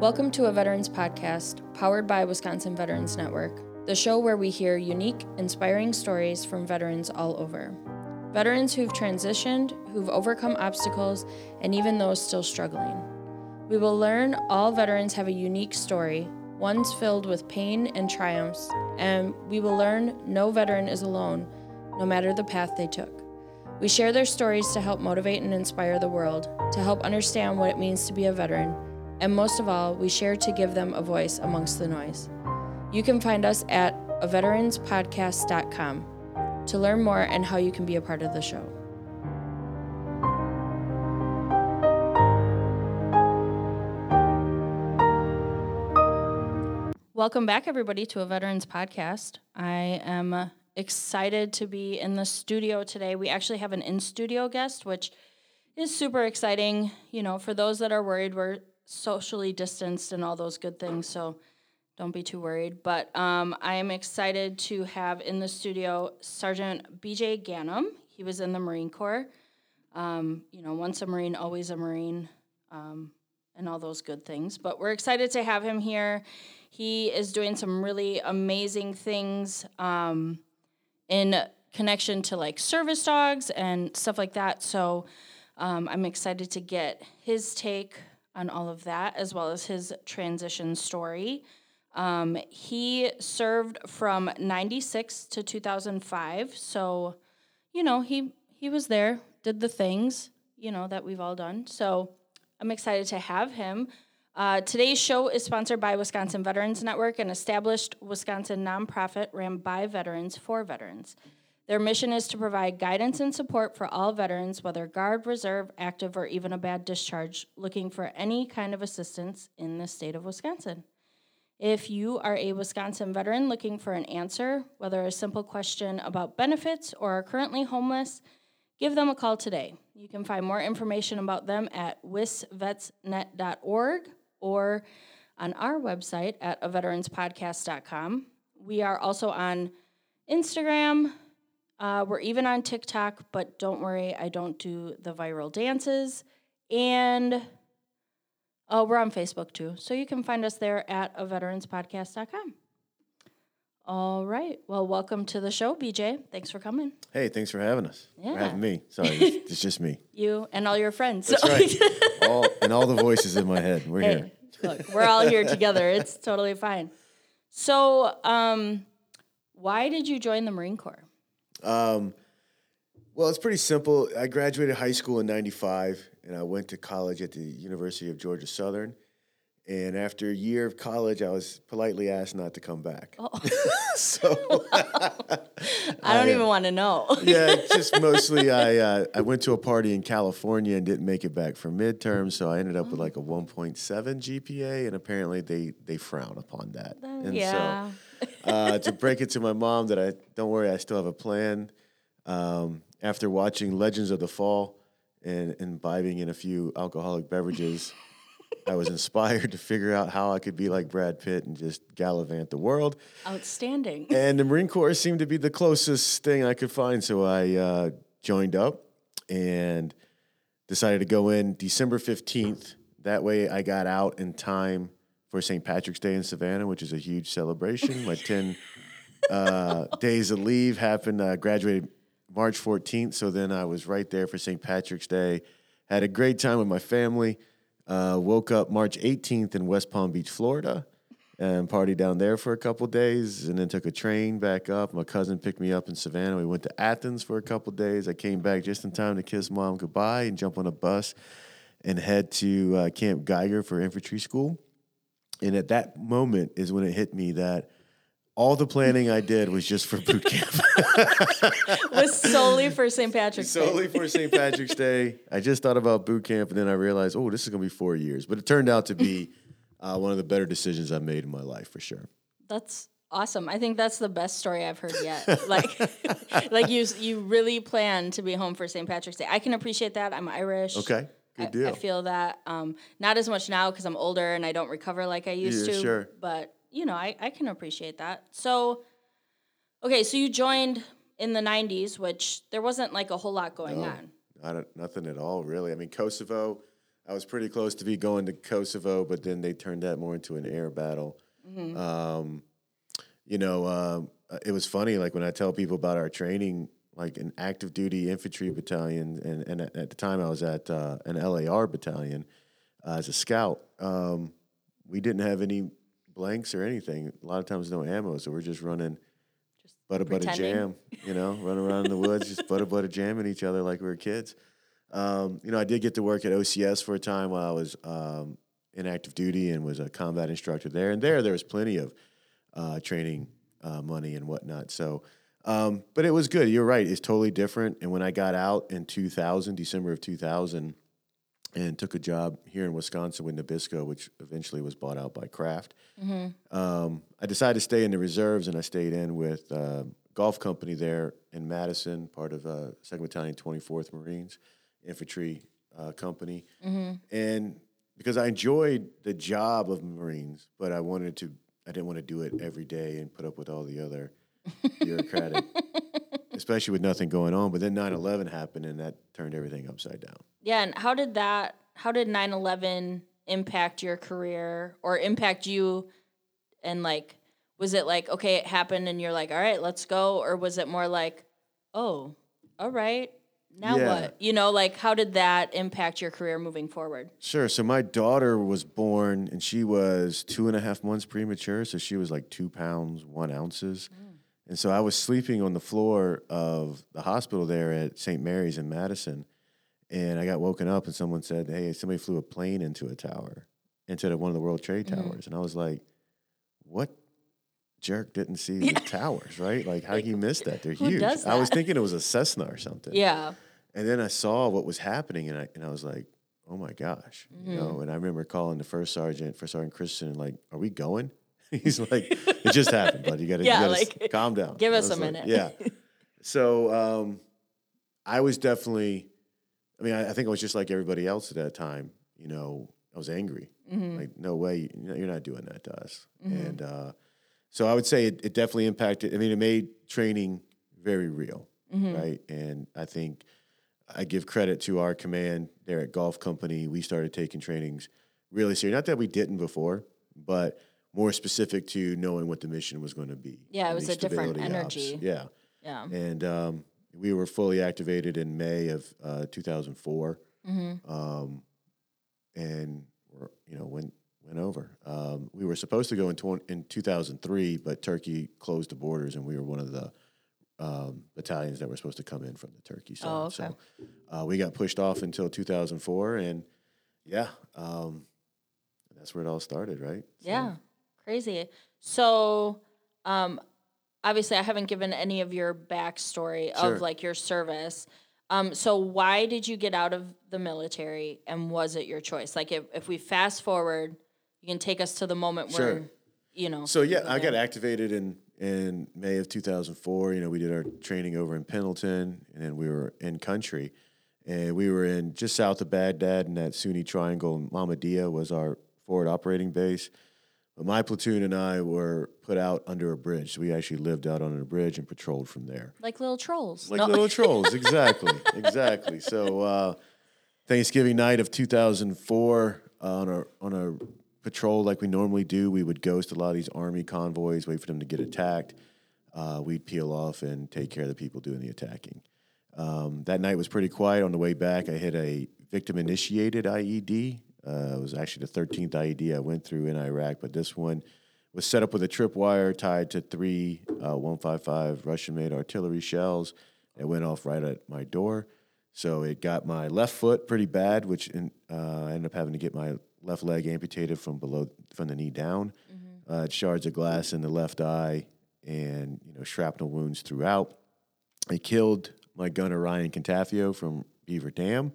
Welcome to a Veterans Podcast powered by Wisconsin Veterans Network, the show where we hear unique, inspiring stories from veterans all over. Veterans who've transitioned, who've overcome obstacles, and even those still struggling. We will learn all veterans have a unique story, one's filled with pain and triumphs, and we will learn no veteran is alone, no matter the path they took. We share their stories to help motivate and inspire the world, to help understand what it means to be a veteran and most of all, we share to give them a voice amongst the noise. You can find us at aveteranspodcast.com to learn more and how you can be a part of the show. Welcome back, everybody, to a Veterans Podcast. I am uh, excited to be in the studio today. We actually have an in studio guest, which is super exciting. You know, for those that are worried, we're socially distanced and all those good things. So don't be too worried. But um, I am excited to have in the studio Sergeant BJ Ganem. He was in the Marine Corps. Um, you know, once a Marine, always a Marine, um, and all those good things. But we're excited to have him here. He is doing some really amazing things um, in connection to like service dogs and stuff like that. So um, I'm excited to get his take on all of that, as well as his transition story. Um, he served from 96 to 2005. So, you know, he, he was there, did the things, you know, that we've all done. So I'm excited to have him. Uh, today's show is sponsored by Wisconsin Veterans Network, an established Wisconsin nonprofit ran by veterans for veterans. Their mission is to provide guidance and support for all veterans, whether Guard, Reserve, active, or even a bad discharge, looking for any kind of assistance in the state of Wisconsin. If you are a Wisconsin veteran looking for an answer, whether a simple question about benefits or are currently homeless, give them a call today. You can find more information about them at wisvetsnet.org or on our website at aveteranspodcast.com. We are also on Instagram, uh, we're even on TikTok, but don't worry, I don't do the viral dances. And oh, we're on Facebook too. So you can find us there at a veteranspodcast.com. All right. Well, welcome to the show, BJ. Thanks for coming. Hey, thanks for having us. Yeah. For having me. Sorry, it's, it's just me. You and all your friends. That's right. all, and all the voices in my head. We're hey, here. look, we're all here together. It's totally fine. So, um, why did you join the Marine Corps? Um, well, it's pretty simple. I graduated high school in 95 and I went to college at the University of Georgia Southern. And after a year of college, I was politely asked not to come back. Oh. so I don't I, even want to know. yeah, just mostly I uh, I went to a party in California and didn't make it back for midterm, so I ended up with like a 1.7 GPA, and apparently they they frown upon that. And yeah. so uh, to break it to my mom that I don't worry, I still have a plan. Um, after watching Legends of the Fall and imbibing in a few alcoholic beverages. I was inspired to figure out how I could be like Brad Pitt and just gallivant the world. Outstanding. And the Marine Corps seemed to be the closest thing I could find. So I uh, joined up and decided to go in December 15th. That way I got out in time for St. Patrick's Day in Savannah, which is a huge celebration. My 10 uh, days of leave happened. I graduated March 14th. So then I was right there for St. Patrick's Day. Had a great time with my family. Uh, woke up March 18th in West Palm Beach, Florida, and partied down there for a couple days, and then took a train back up. My cousin picked me up in Savannah. We went to Athens for a couple days. I came back just in time to kiss mom goodbye and jump on a bus and head to uh, Camp Geiger for infantry school. And at that moment is when it hit me that all the planning I did was just for boot camp. was solely for St. Patrick's Day. solely for St. Patrick's Day. I just thought about boot camp, and then I realized, oh, this is going to be four years. But it turned out to be uh, one of the better decisions I made in my life for sure. That's awesome. I think that's the best story I've heard yet. like, like you, you really plan to be home for St. Patrick's Day. I can appreciate that. I'm Irish. Okay, good I, deal. I feel that. Um, not as much now because I'm older and I don't recover like I used Yeah, to. sure. But you know, I, I can appreciate that. So, okay, so you joined in the '90s, which there wasn't like a whole lot going No. on. Not nothing at all, really. I mean, Kosovo. I was pretty close to be going to Kosovo, but then they turned that more into an air battle. Hmm. Um, you know, um, uh, it was funny. Like when I tell people about our training, like an active duty infantry battalion, and, and at, the time I was at uh, an LAR battalion uh, as a scout. Um, we didn't have any blanks or anything. A lot of times, no ammo, so we're just running butter butter pretending. jam. You know, running around in the woods, just butter butter jamming each other like we were kids. Um, you know, I did get to work at OCS for a time while I was um, in active duty and was a combat instructor there. And there, there was plenty of uh, training uh, money and whatnot. So, um, but it was good. You're right. It's totally different. And when I got out in 2000, December of 2000, and took a job here in Wisconsin with Nabisco, which eventually was bought out by Kraft. Um, I decided to stay in the reserves, and I stayed in with uh, golf company there in Madison, part of uh, Second Battalion, Twenty Fourth Marines Infantry uh, Company, and because I enjoyed the job of Marines, but I wanted to, I didn't want to do it every day and put up with all the other bureaucratic, especially with nothing going on. But then 9-11 happened, and that turned everything upside down. Yeah, and how did that how did 9/11 impact your career or impact you and like was it like okay, it happened and you're like, "All right, let's go," or was it more like, "Oh, all right. Now Yeah. what?" You know, like how did that impact your career moving forward? Sure. So my daughter was born, and she was two and a half months premature. So she was like two pounds one ounces, mm. And so I was sleeping on the floor of the hospital there at St. Mary's in Madison, and I got woken up, and someone said, "Hey, somebody flew a plane into a tower, into one of the World Trade Towers," and I was like, "What?" Jerk didn't see the towers, right? Like, how you miss that? They're huge. does I was thinking it was a Cessna or something. Yeah. And then I saw what was happening, and I and I was like, "Oh my gosh!" You Mm-hmm. know. And I remember calling the first sergeant, First Sergeant Christian, and like, "Are we going?" He's like, "It just happened, bud. You got to Yeah, like, like, calm down. give us a like, minute. yeah. So um, I was definitely. I mean, I, I think I was just like everybody else at that time. You know, I was angry. Mm-hmm. Like, no way, you're not doing that to us. And uh, so I would say it, it definitely impacted. I mean, it made training very real, Mm-hmm. right? And I think I give credit to our command there at Golf Company. We started taking trainings really serious. Not that we didn't before, but more specific to knowing what the mission was going to be. Yeah, it was a different ops. energy. Yeah. Yeah. And um, we were fully activated in May of uh, 2004. Mm-hmm. Um, and you know, went went over. Um, we were supposed to go in, tw- in 2003, but Turkey closed the borders, and we were one of the um, battalions that were supposed to come in from the Turkey side. Oh, okay. So uh, we got pushed off until 2004, and yeah, um, that's where it all started, right? So- Yeah, crazy. So, um, obviously, I haven't given any of your backstory Sure. of like your service. Um, so why did you get out of the military, and was it your choice? Like, if if we fast forward, you can take us to the moment Sure. where, you know. So yeah, I got activated in in May of 2004. You know, we did our training over in Pendleton, and then we were in country, and we were in just south of Baghdad in that Sunni Triangle. And Mahmudiya was our forward operating base. My platoon and I were put out under a bridge. So we actually lived out under a bridge and patrolled from there. like little trolls. Like No. little trolls, exactly, exactly. So uh, Thanksgiving night of 2004, uh, on a on a patrol like we normally do, we would ghost a lot of these army convoys, wait for them to get attacked. Uh, we'd peel off and take care of the people doing the attacking. Um, that night was pretty quiet. On the way back, I hit a victim initiated IED. Uh, it was actually the 13th IED I went through in Iraq, but this one was set up with a tripwire tied to three uh, 155 Russian made artillery shells. It went off right at my door. So it got my left foot pretty bad, which in, uh, I ended up having to get my left leg amputated from below from the knee down. Uh, shards of glass in the left eye, and you know shrapnel wounds throughout. It killed my gunner Ryan Cantafio from Beaver Dam,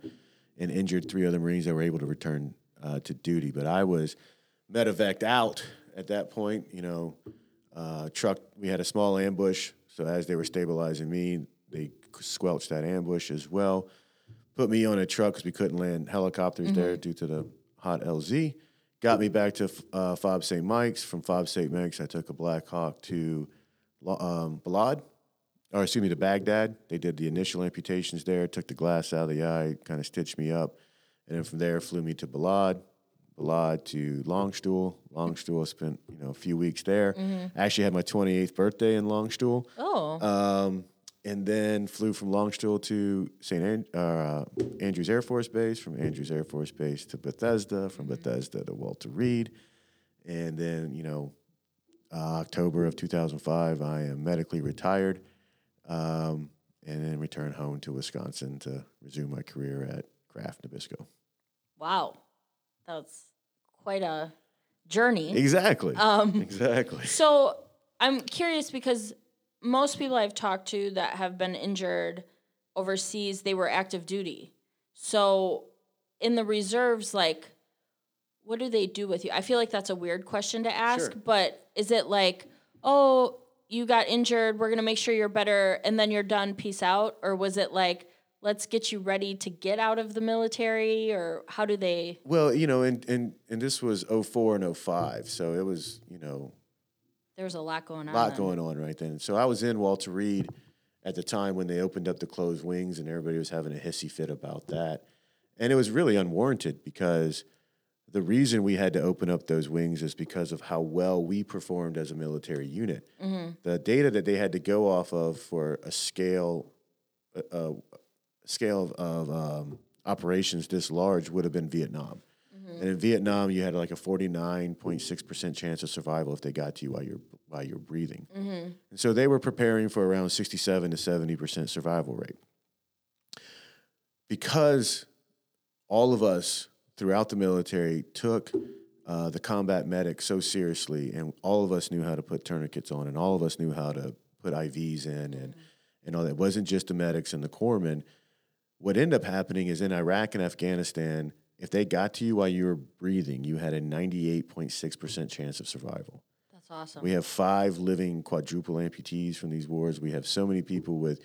and injured three other Marines that were able to return uh, to duty. But I was medevaced out at that point. You know, uh, truck. We had a small ambush, so as they were stabilizing me, they squelched that ambush as well. Put me on a truck because we couldn't land helicopters there due to the hot LZ. Got me back to uh, Fob St. Mike's. From Fob St. Mike's, I took a Black Hawk to um, Balad, or excuse me, to Baghdad. They did the initial amputations there, took the glass out of the eye, kind of stitched me up, and then from there flew me to Balad, Balad to Landstuhl. Landstuhl spent you know a few weeks there. Mm-hmm. I actually had my 28th birthday in Landstuhl. Oh, Um, and then flew from Landstuhl to St. An- uh, Andrews Air Force Base, from Andrews Air Force Base to Bethesda, from Bethesda to Walter Reed. And then, you know, uh, October of 2005, I am medically retired um, and then returned home to Wisconsin to resume my career at Kraft Nabisco. wow. That's quite a journey. Exactly. Um, exactly. So I'm curious because most people I've talked to that have been injured overseas, they were active duty. So in the reserves, like, what do they do with you? I feel like that's a weird question to ask, Sure. but is it like, oh, you got injured, we're gonna make sure you're better, and then you're done, peace out? Or was it like, let's get you ready to get out of the military? Or how do they? Well, you know, and, and, and this was 04 and 05. So it was, you know, there was a lot going on. lot then. going on right then. So I was in Walter Reed at the time when they opened up the closed wings, and everybody was having a hissy fit about that. And it was really unwarranted because the reason we had to open up those wings is because of how well we performed as a military unit. Mm-hmm. The data that they had to go off of for a scale, a, a scale of, of um, operations this large would have been Vietnam. And in Vietnam, you had like a 49.6% chance of survival if they got to you while you're, while you're breathing. And so they were preparing for around 67 to 70% survival rate. Because all of us throughout the military took uh, the combat medic so seriously, and all of us knew how to put tourniquets on, and all of us knew how to put IVs in, and, and all that. It wasn't just the medics and the corpsmen. What ended up happening is in Iraq and Afghanistan, if they got to you while you were breathing, you had a 98.6% chance of survival. That's awesome. We have five living quadruple amputees from these wars. We have so many people with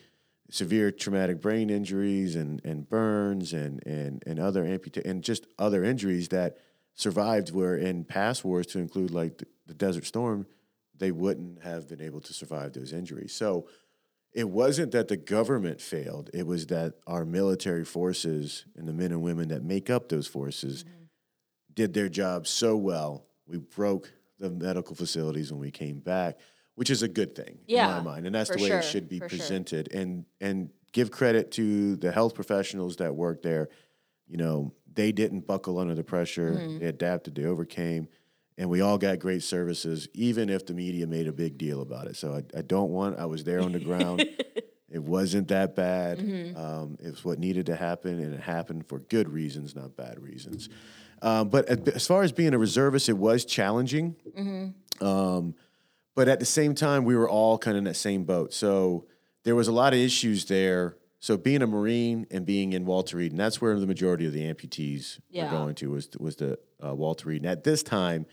severe traumatic brain injuries and, and burns and, and, and other amputa- and just other injuries that survived where in past wars to include like the, the Desert Storm, they wouldn't have been able to survive those injuries. So it wasn't that the government failed. It was that our military forces and the men and women that make up those forces did their job so well. We broke the medical facilities when we came back, which is a good thing Yeah, in my mind, and that's the way sure, it should be for sure. presented. And and give credit to the health professionals that work there. You know, they didn't buckle under the pressure. Mm-hmm. They adapted. They overcame. And we all got great services, even if the media made a big deal about it. So I, I don't want. I was there on the ground. It wasn't that bad. Mm-hmm. Um, it was what needed to happen, and it happened for good reasons, not bad reasons. Um, but as- far as being a reservist, it was challenging. Um, but at the same time, we were all kind of in that same boat. So there was a lot of issues there. So being a Marine and being in Walter Reed, and that's where the majority of the amputees Yeah. were going to was was the uh, Walter Reed. And at this time,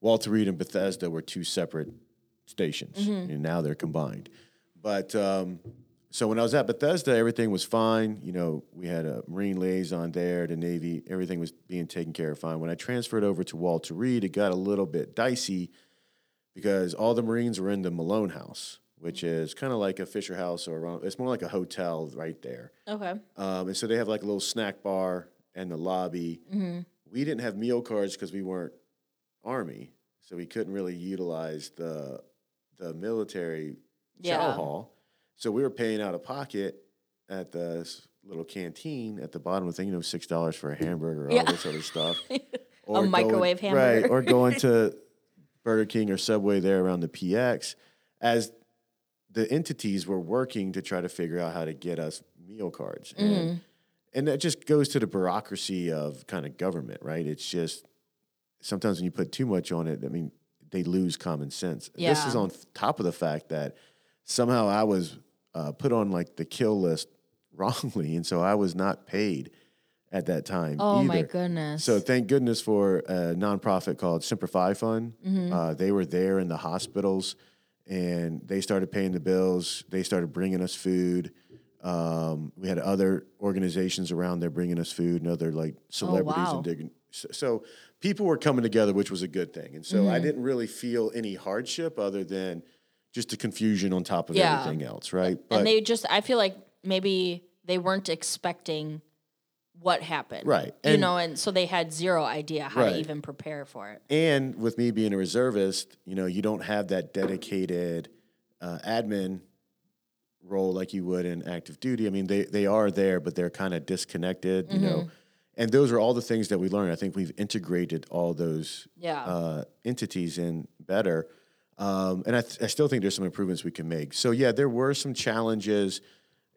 Walter Reed and Bethesda were two separate stations, and now they're combined. But um, so when I was at Bethesda, everything was fine. You know, we had a Marine liaison there, the Navy, everything was being taken care of fine. When I transferred over to Walter Reed, it got a little bit dicey because all the Marines were in the Malone House, which is kind of like a Fisher House or around, it's more like a hotel right there. okay. Um, and so they have like a little snack bar and the lobby. Mm-hmm. We didn't have meal cards because we weren't Army, so we couldn't really utilize the the military chow Yeah. hall. So we were paying out of pocket at the little canteen at the bottom of the thing, you know, six dollars for a hamburger, all Yeah. this other stuff. A microwave going, right? Or going to Burger King or Subway there around the PX, as the entities were working to try to figure out how to get us meal cards, Mm-hmm. and and that just goes to the bureaucracy of kind of government, right? It's just sometimes when you put too much on it, I mean, they lose common sense. This is on top of the fact that somehow I was uh, put on like the kill list wrongly, and so I was not paid at that time. Oh either. my goodness. So thank goodness for a nonprofit called Semper Fi Fund. Mm-hmm. Uh, they were there in the hospitals, and they started paying the bills. They started bringing us food. Um, we had other organizations around there bringing us food and other like celebrities wow. and digging. So, so people were coming together, which was a good thing. And so I Mm-hmm. didn't really feel any hardship other than just the confusion on top of Yeah. everything else, right? and they just, I feel like maybe they weren't expecting what happened. Right. you And- know, and so they had zero idea how Right. to even prepare for it. And with me being a reservist, you know, you don't have that dedicated uh, admin role like you would in active duty. I mean, they they are there, but they're kind of disconnected, you know. And those are all the things that we learned. I think we've integrated all those Yeah. uh, entities in better. Um, and I, th- I still think there's some improvements we can make. So yeah, there were some challenges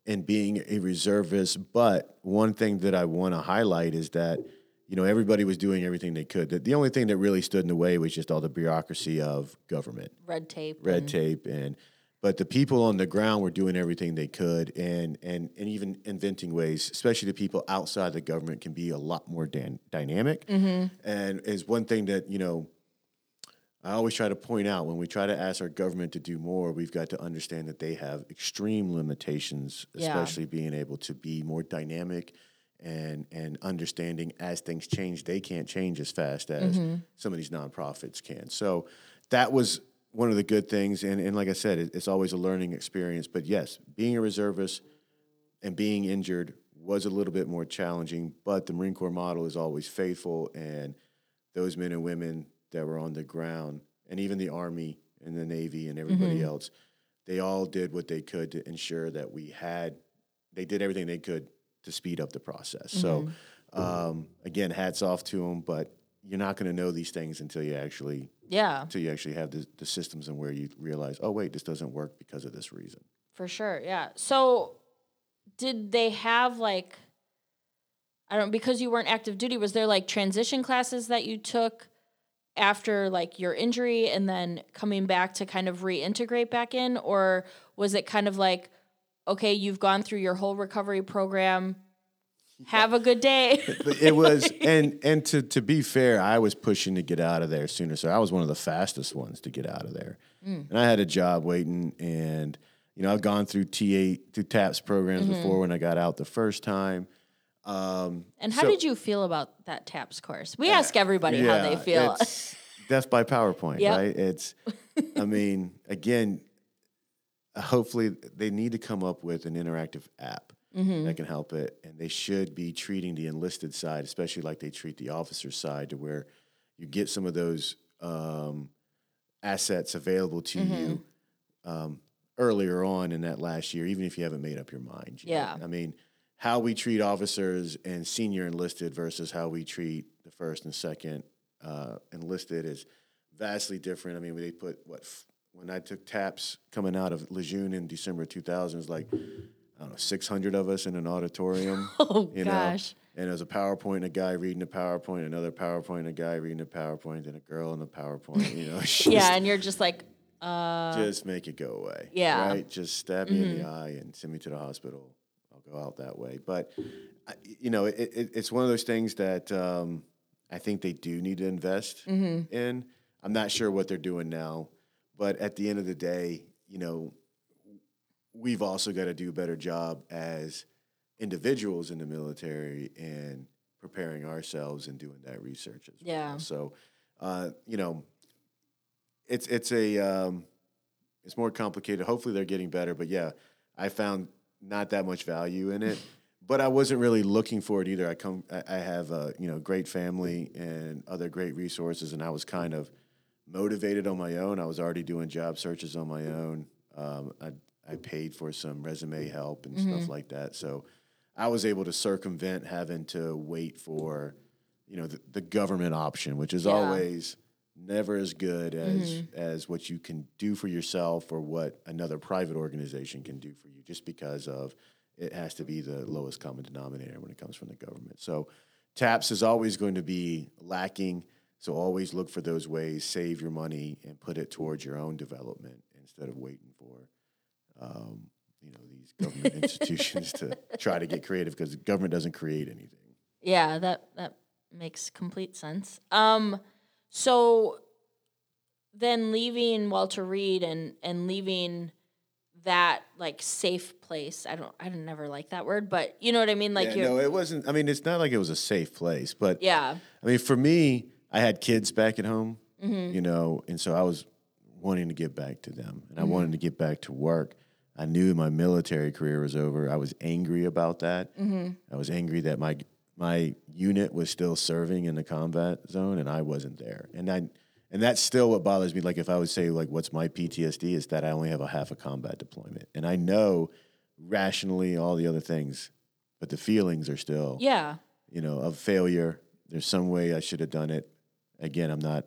in being a reservist, but one thing that I want to highlight is that you know everybody was doing everything they could. The, the only thing that really stood in the way was just all the bureaucracy of government, Red tape. red and- tape, and but the people on the ground were doing everything they could, and and and even inventing ways, especially the people outside the government, can be a lot more dan- dynamic, mm-hmm. and is one thing that you know. I always try to point out when we try to ask our government to do more, we've got to understand that they have extreme limitations, Yeah. especially being able to be more dynamic and and understanding as things change, they can't change as fast as mm-hmm. some of these nonprofits can. So that was one of the good things, and and like I said, it, it's always a learning experience. But yes, being a reservist and being injured was a little bit more challenging, but the Marine Corps model is always faithful, and those men and women that were on the ground, and even the Army and the Navy and everybody else, they all did what they could to ensure that we had, they did everything they could to speed up the process. So, um, again, hats off to them, but you're not going to know these things until you actually Yeah, until you actually have the, the systems and where you realize, oh wait, this doesn't work because of this reason. for sure. Yeah. So did they have like I don't because you weren't active duty, was there like transition classes that you took after like your injury and then coming back to kind of reintegrate back in or was it kind of like okay, you've gone through your whole recovery program. Have a good day. It was and and to to be fair, I was pushing to get out of there sooner. So I was one of the fastest ones to get out of there. Mm. And I had a job waiting and you know, I've gone through T8 through TAPS programs Mm-hmm. before when I got out the first time. Um, And how so- did you feel about that TAPS course? We ask everybody how they feel. Death by PowerPoint, Yep. right? It's, I mean, again, hopefully they need to come up with an interactive app Mm-hmm. that can help it, and they should be treating the enlisted side, especially like they treat the officer side, to where you get some of those um, assets available to Mm-hmm. you um, earlier on in that last year, even if you haven't made up your mind. you know? Yeah. I mean, how we treat officers and senior enlisted versus how we treat the first and second uh, enlisted is vastly different. I mean, they put what f- when I took taps coming out of Lejeune in December 2000, it was like I don't know 600 of us in an auditorium. oh you gosh. know, and there's a PowerPoint, a guy reading a PowerPoint, another PowerPoint, a guy reading a PowerPoint, and a girl in a PowerPoint. You know, just, Yeah, and you're just like, uh, just make it go away. Yeah. Mm-hmm. right. Just stab me in the eye and send me to the hospital. I'll go out that way. But you know, it, it, it's one of those things that um, I think they do need to invest Mm-hmm. in. I'm not sure what they're doing now, but at the end of the day, you know, we've also got to do a better job as individuals in the military and preparing ourselves and doing that research as Yeah. well. So, uh, you know, it's it's a um, it's more complicated. Hopefully, they're getting better. But yeah, I found not that much value in it. But I wasn't really looking for it either. I come, I have a you know great family and other great resources, and I was kind of motivated on my own. I was already doing job searches on my own. Um, I I paid for some resume mm-hmm. help and stuff mm-hmm. like that. So I was able to circumvent having to wait for you know the, the government option, which is Yeah. always never as good as mm-hmm. as what you can do for yourself or what another private organization can do for you just because of it has to be the lowest common denominator when it comes from the government. So TAPS is always going to be lacking. So always look for those ways, save your money and put it towards your own development instead of waiting for um, you know these government institutions to try to get creative because the government doesn't create anything. yeah, that that makes complete sense. Um, so then leaving Walter Reed and and leaving that like safe place. I don't. I didn't never like that word, but you know what I mean. Like yeah, no, it wasn't. I mean, it's not like it was a safe place, but yeah. I mean, for me, I had kids back at home, Mm-hmm. you know, and so I was wanting to get back to them, and I wanted to get back to work. I knew my military career was over. I was angry about that. Mm-hmm. I was angry that my my unit was still serving in the combat zone and I wasn't there. And I and that's still what bothers me. Like if I would say like what's my PTSD is that I only have a half a combat deployment. And I know rationally all the other things, but the feelings are still Yeah. you know, of failure. There's some way I should have done it. Again, I'm not.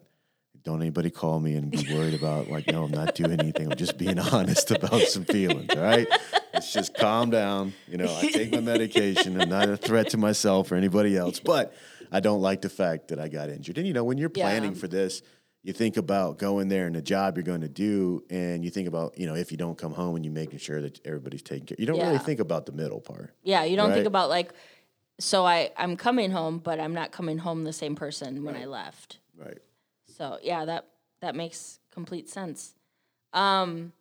Don't anybody call me and be worried about like, no, I'm not doing anything. I'm just being honest about some feelings. All right, let's just calm down. You know, I take my medication. I'm not a threat to myself or anybody else, but I don't like the fact that I got injured. And you know, when you're planning Yeah. for this, you think about going there and the job you're going to do, and you think about you know if you don't come home and you making sure that everybody's taken care. You don't really think about the middle part. Yeah, you don't think about like so I I'm coming home, but I'm not coming home the same person when I left. Right. So, yeah, that that makes complete sense. Um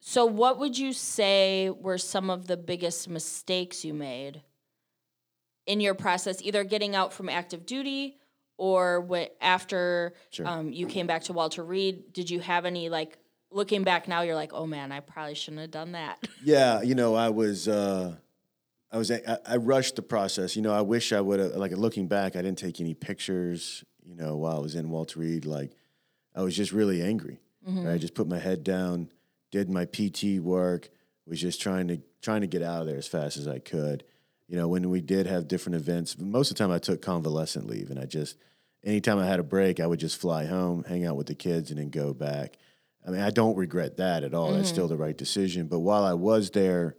so what would you say were some of the biggest mistakes you made in your process either getting out from active duty or what after Sure. um, you came back to Walter Reed, did you have any like looking back now you're like, "Oh man, I probably shouldn't have done that." Yeah, you know, I was, uh, I was, I, I rushed the process. You know, I wish I would have, like, looking back, I didn't take any pictures. You know, while I was in Walter Reed, like, I was just really angry. Right? I mm-hmm. just put my head down, did my PT work, was just trying to trying to get out of there as fast as I could. You know, when we did have different events, most of the time I took convalescent leave, and I just, anytime I had a break, I would just fly home, hang out with the kids, and then go back. I mean, I don't regret that at all. That's still mm-hmm. the right decision. But while I was there,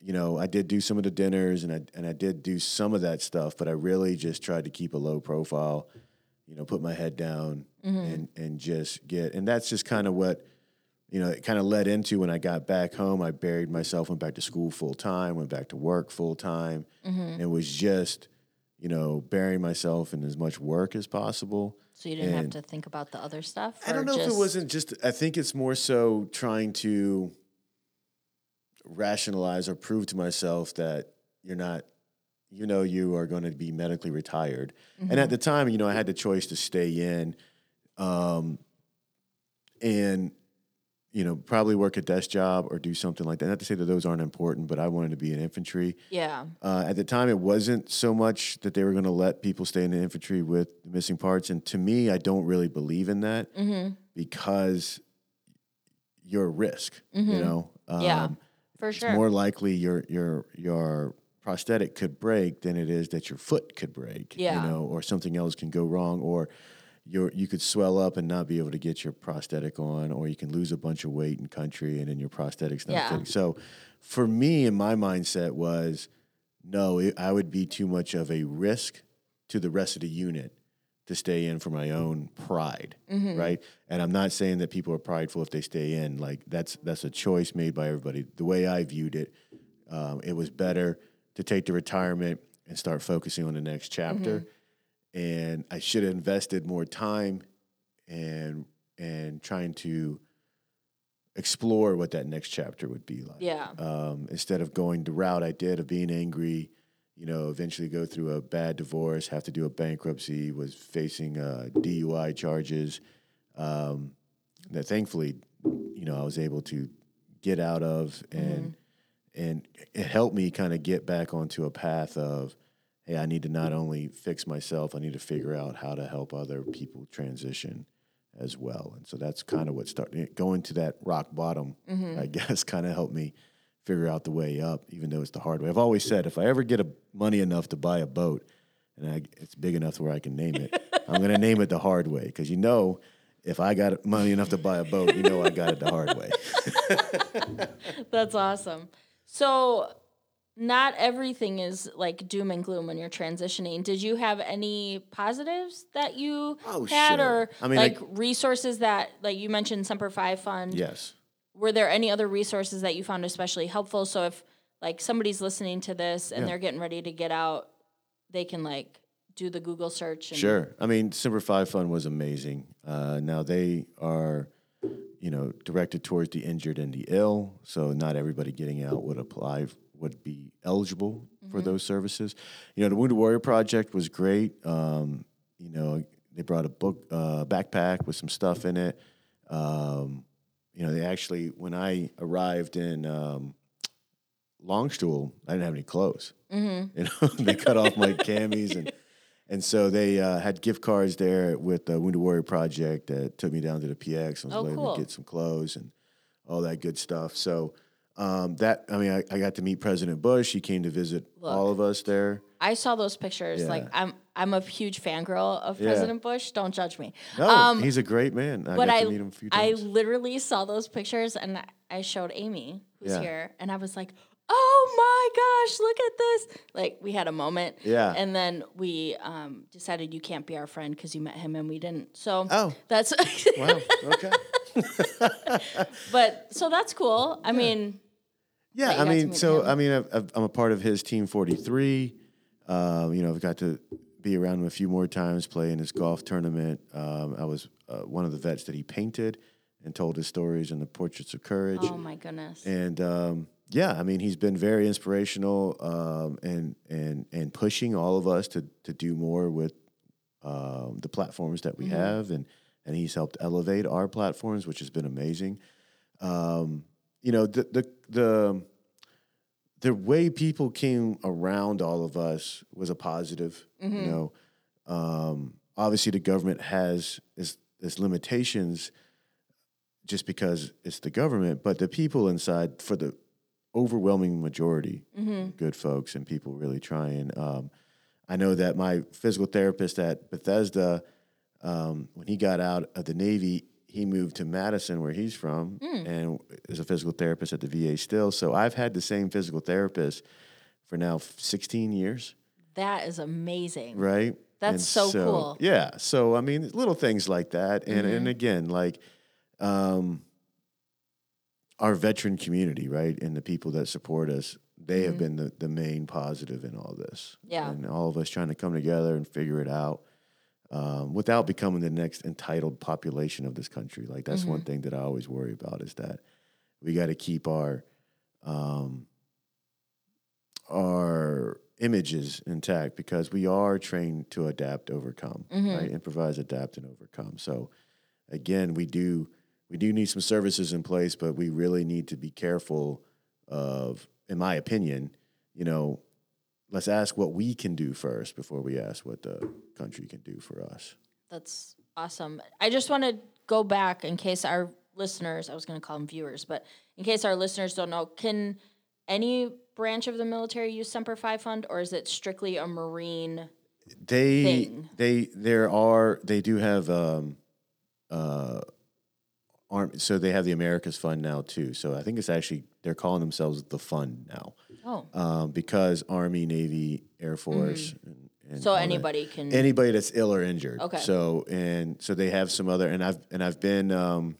you know, I did do some of the dinners and I and I did do some of that stuff, but I really just tried to keep a low profile, you know, put my head down mm-hmm. and and just get and that's just kind of what you know, it kind of led into when I got back home, I buried myself, went back to school full time, went back to work full time, mm-hmm. and was just, you know, burying myself in as much work as possible. so you didn't have to think about the other stuff? I don't know if it wasn't just. I think it's more so trying to rationalize or prove to myself that you're not. You know, you are going to be medically retired, and at the time, you know, I had the choice to stay in, um, and you know, probably work a desk job or do something like that. Not to say that those aren't important, but I wanted to be in infantry. Yeah. Uh, at the time, it wasn't so much that they were going to let people stay in the infantry with the missing parts, and to me, I don't really believe in that Mm-hmm. because you're a risk. You know, um, Yeah, For sure. it's more likely your your your prosthetic could break than it is that your foot could break. Yeah. you know, or something else can go wrong, or your you could swell up and not be able to get your prosthetic on, or you can lose a bunch of weight in country and then your prosthetic's not Yeah. fitting. So, for me, and my mindset was, no, it, I would be too much of a risk to the rest of the unit to stay in for my own pride, Mm-hmm. right? And I'm not saying that people are prideful if they stay in. Like that's that's a choice made by everybody. The way I viewed it, um, it was better to take the retirement and start focusing on the next chapter. Mm-hmm. And I should have invested more time and and trying to explore what that next chapter would be like yeah. um, instead of going the route I did of being angry, you know, eventually go through a bad divorce, have to do a bankruptcy, was facing uh, DUI charges um, that thankfully, you know, I was able to get out of and and it helped me kind of get back onto a path of hey, I need to not only fix myself, I need to figure out how to help other people transition as well. And so that's kind of what started going to that rock bottom, mm-hmm. I guess, kind of helped me figure out the way up, even though it's the hard way. I've always said if I ever get a, money enough to buy a boat and I, it's big enough where I can name it, I'm going to name it the hard way because you know, if I got money enough to buy a boat, you know I got it the hard way. That's awesome. So, not everything is like doom and gloom when you're transitioning. Did you have any positives that you Oh, had, sure. or I mean, like like- resources that, like you mentioned, Semper Fi Fund? yes. Were there any other resources that you found especially helpful? So, if like somebody's listening to this and Yeah. they're getting ready to get out, they can like do the Google search. And, Sure. I mean, Semper Fi Fund was amazing. Uh, now they are, you know, directed towards the injured and the ill. So not everybody getting out would apply, would be eligible for those services. You know, the Wounded Warrior Project was great. Um, you know, they brought a book, uh, backpack with some stuff in it. Um, you know, they actually, when I arrived in um, Landstuhl, I didn't have any clothes. Mm-hmm. You know, they cut off my camis and and so they uh, had gift cards there with the Wounded Warrior Project that took me down to the PX. I was Oh, able cool. to get some clothes and all that good stuff. So um, that I mean, I, I got to meet President Bush. He came to visit all of us there. I saw those pictures. Like I'm I'm a huge fangirl of Yeah. President Bush. Don't judge me. No, Um, he's a great man. I but got I to meet him a few I literally saw those pictures and I- I showed Amy who's Yeah. here and I was like, "Oh my gosh, look at this!" Like we had a moment. Yeah. And then we um, decided you can't be our friend because you met him and we didn't. So Oh. that's wow. Okay. but so that's cool. I mean, Yeah, I mean, so him. I mean, I've, I've, I'm a part of his team 43. Um, you know, I've got to be around him a few more times, play in his golf tournament. Um, I was uh, one of the vets that he painted and told his stories in the Portraits of Courage. oh my goodness. And um, yeah, I mean, he's been very inspirational um, and and and pushing all of us to to do more with um, the platforms that we Mm-hmm. have, and and he's helped elevate our platforms, which has been amazing. Um, you know, the the the the way people came around all of us was a positive. Mm-hmm. You know, um, obviously the government has its, its limitations just because it's the government, but the people inside, for the overwhelming majority, good folks and people really trying. Um, I know that my physical therapist at Bethesda, um, when he got out of the Navy, he moved to Madison, where he's from, and is a physical therapist at the VA still. So I've had the same physical therapist for now 16 years, that is amazing. right? That's And so cool. Mm-hmm. Yeah. So I mean, little things like that, and and again, like um, our veteran community, right, and the people that support us, they have been the, the main positive in all this. Mm-hmm. Yeah. and all of us trying to come together and figure it out. Um, without becoming the next entitled population of this country, like that's one Mm-hmm. thing that I always worry about is that we got to keep our um, our images intact because we are trained to adapt, overcome, Mm-hmm. right? Improvise, adapt, and overcome. So again, we do we do need some services in place, but we really need to be careful of, in my opinion, you know, let's ask what we can do first before we ask what the country can do for us. That's awesome. I just want to go back in case our listeners, I was going to call them viewers, but in case our listeners don't know, can any branch of the military use Semper Fi fund or is it strictly a Marine? They thing. they there are they do have um uh arm so they have the Americas Fund now too. So I think it's actually they're calling themselves the fund now. Oh, Um, because Army, Navy, Air Force and, and so all that. anybody can. anybody that's ill or injured. Okay. So and so they have some other and I've and I've been um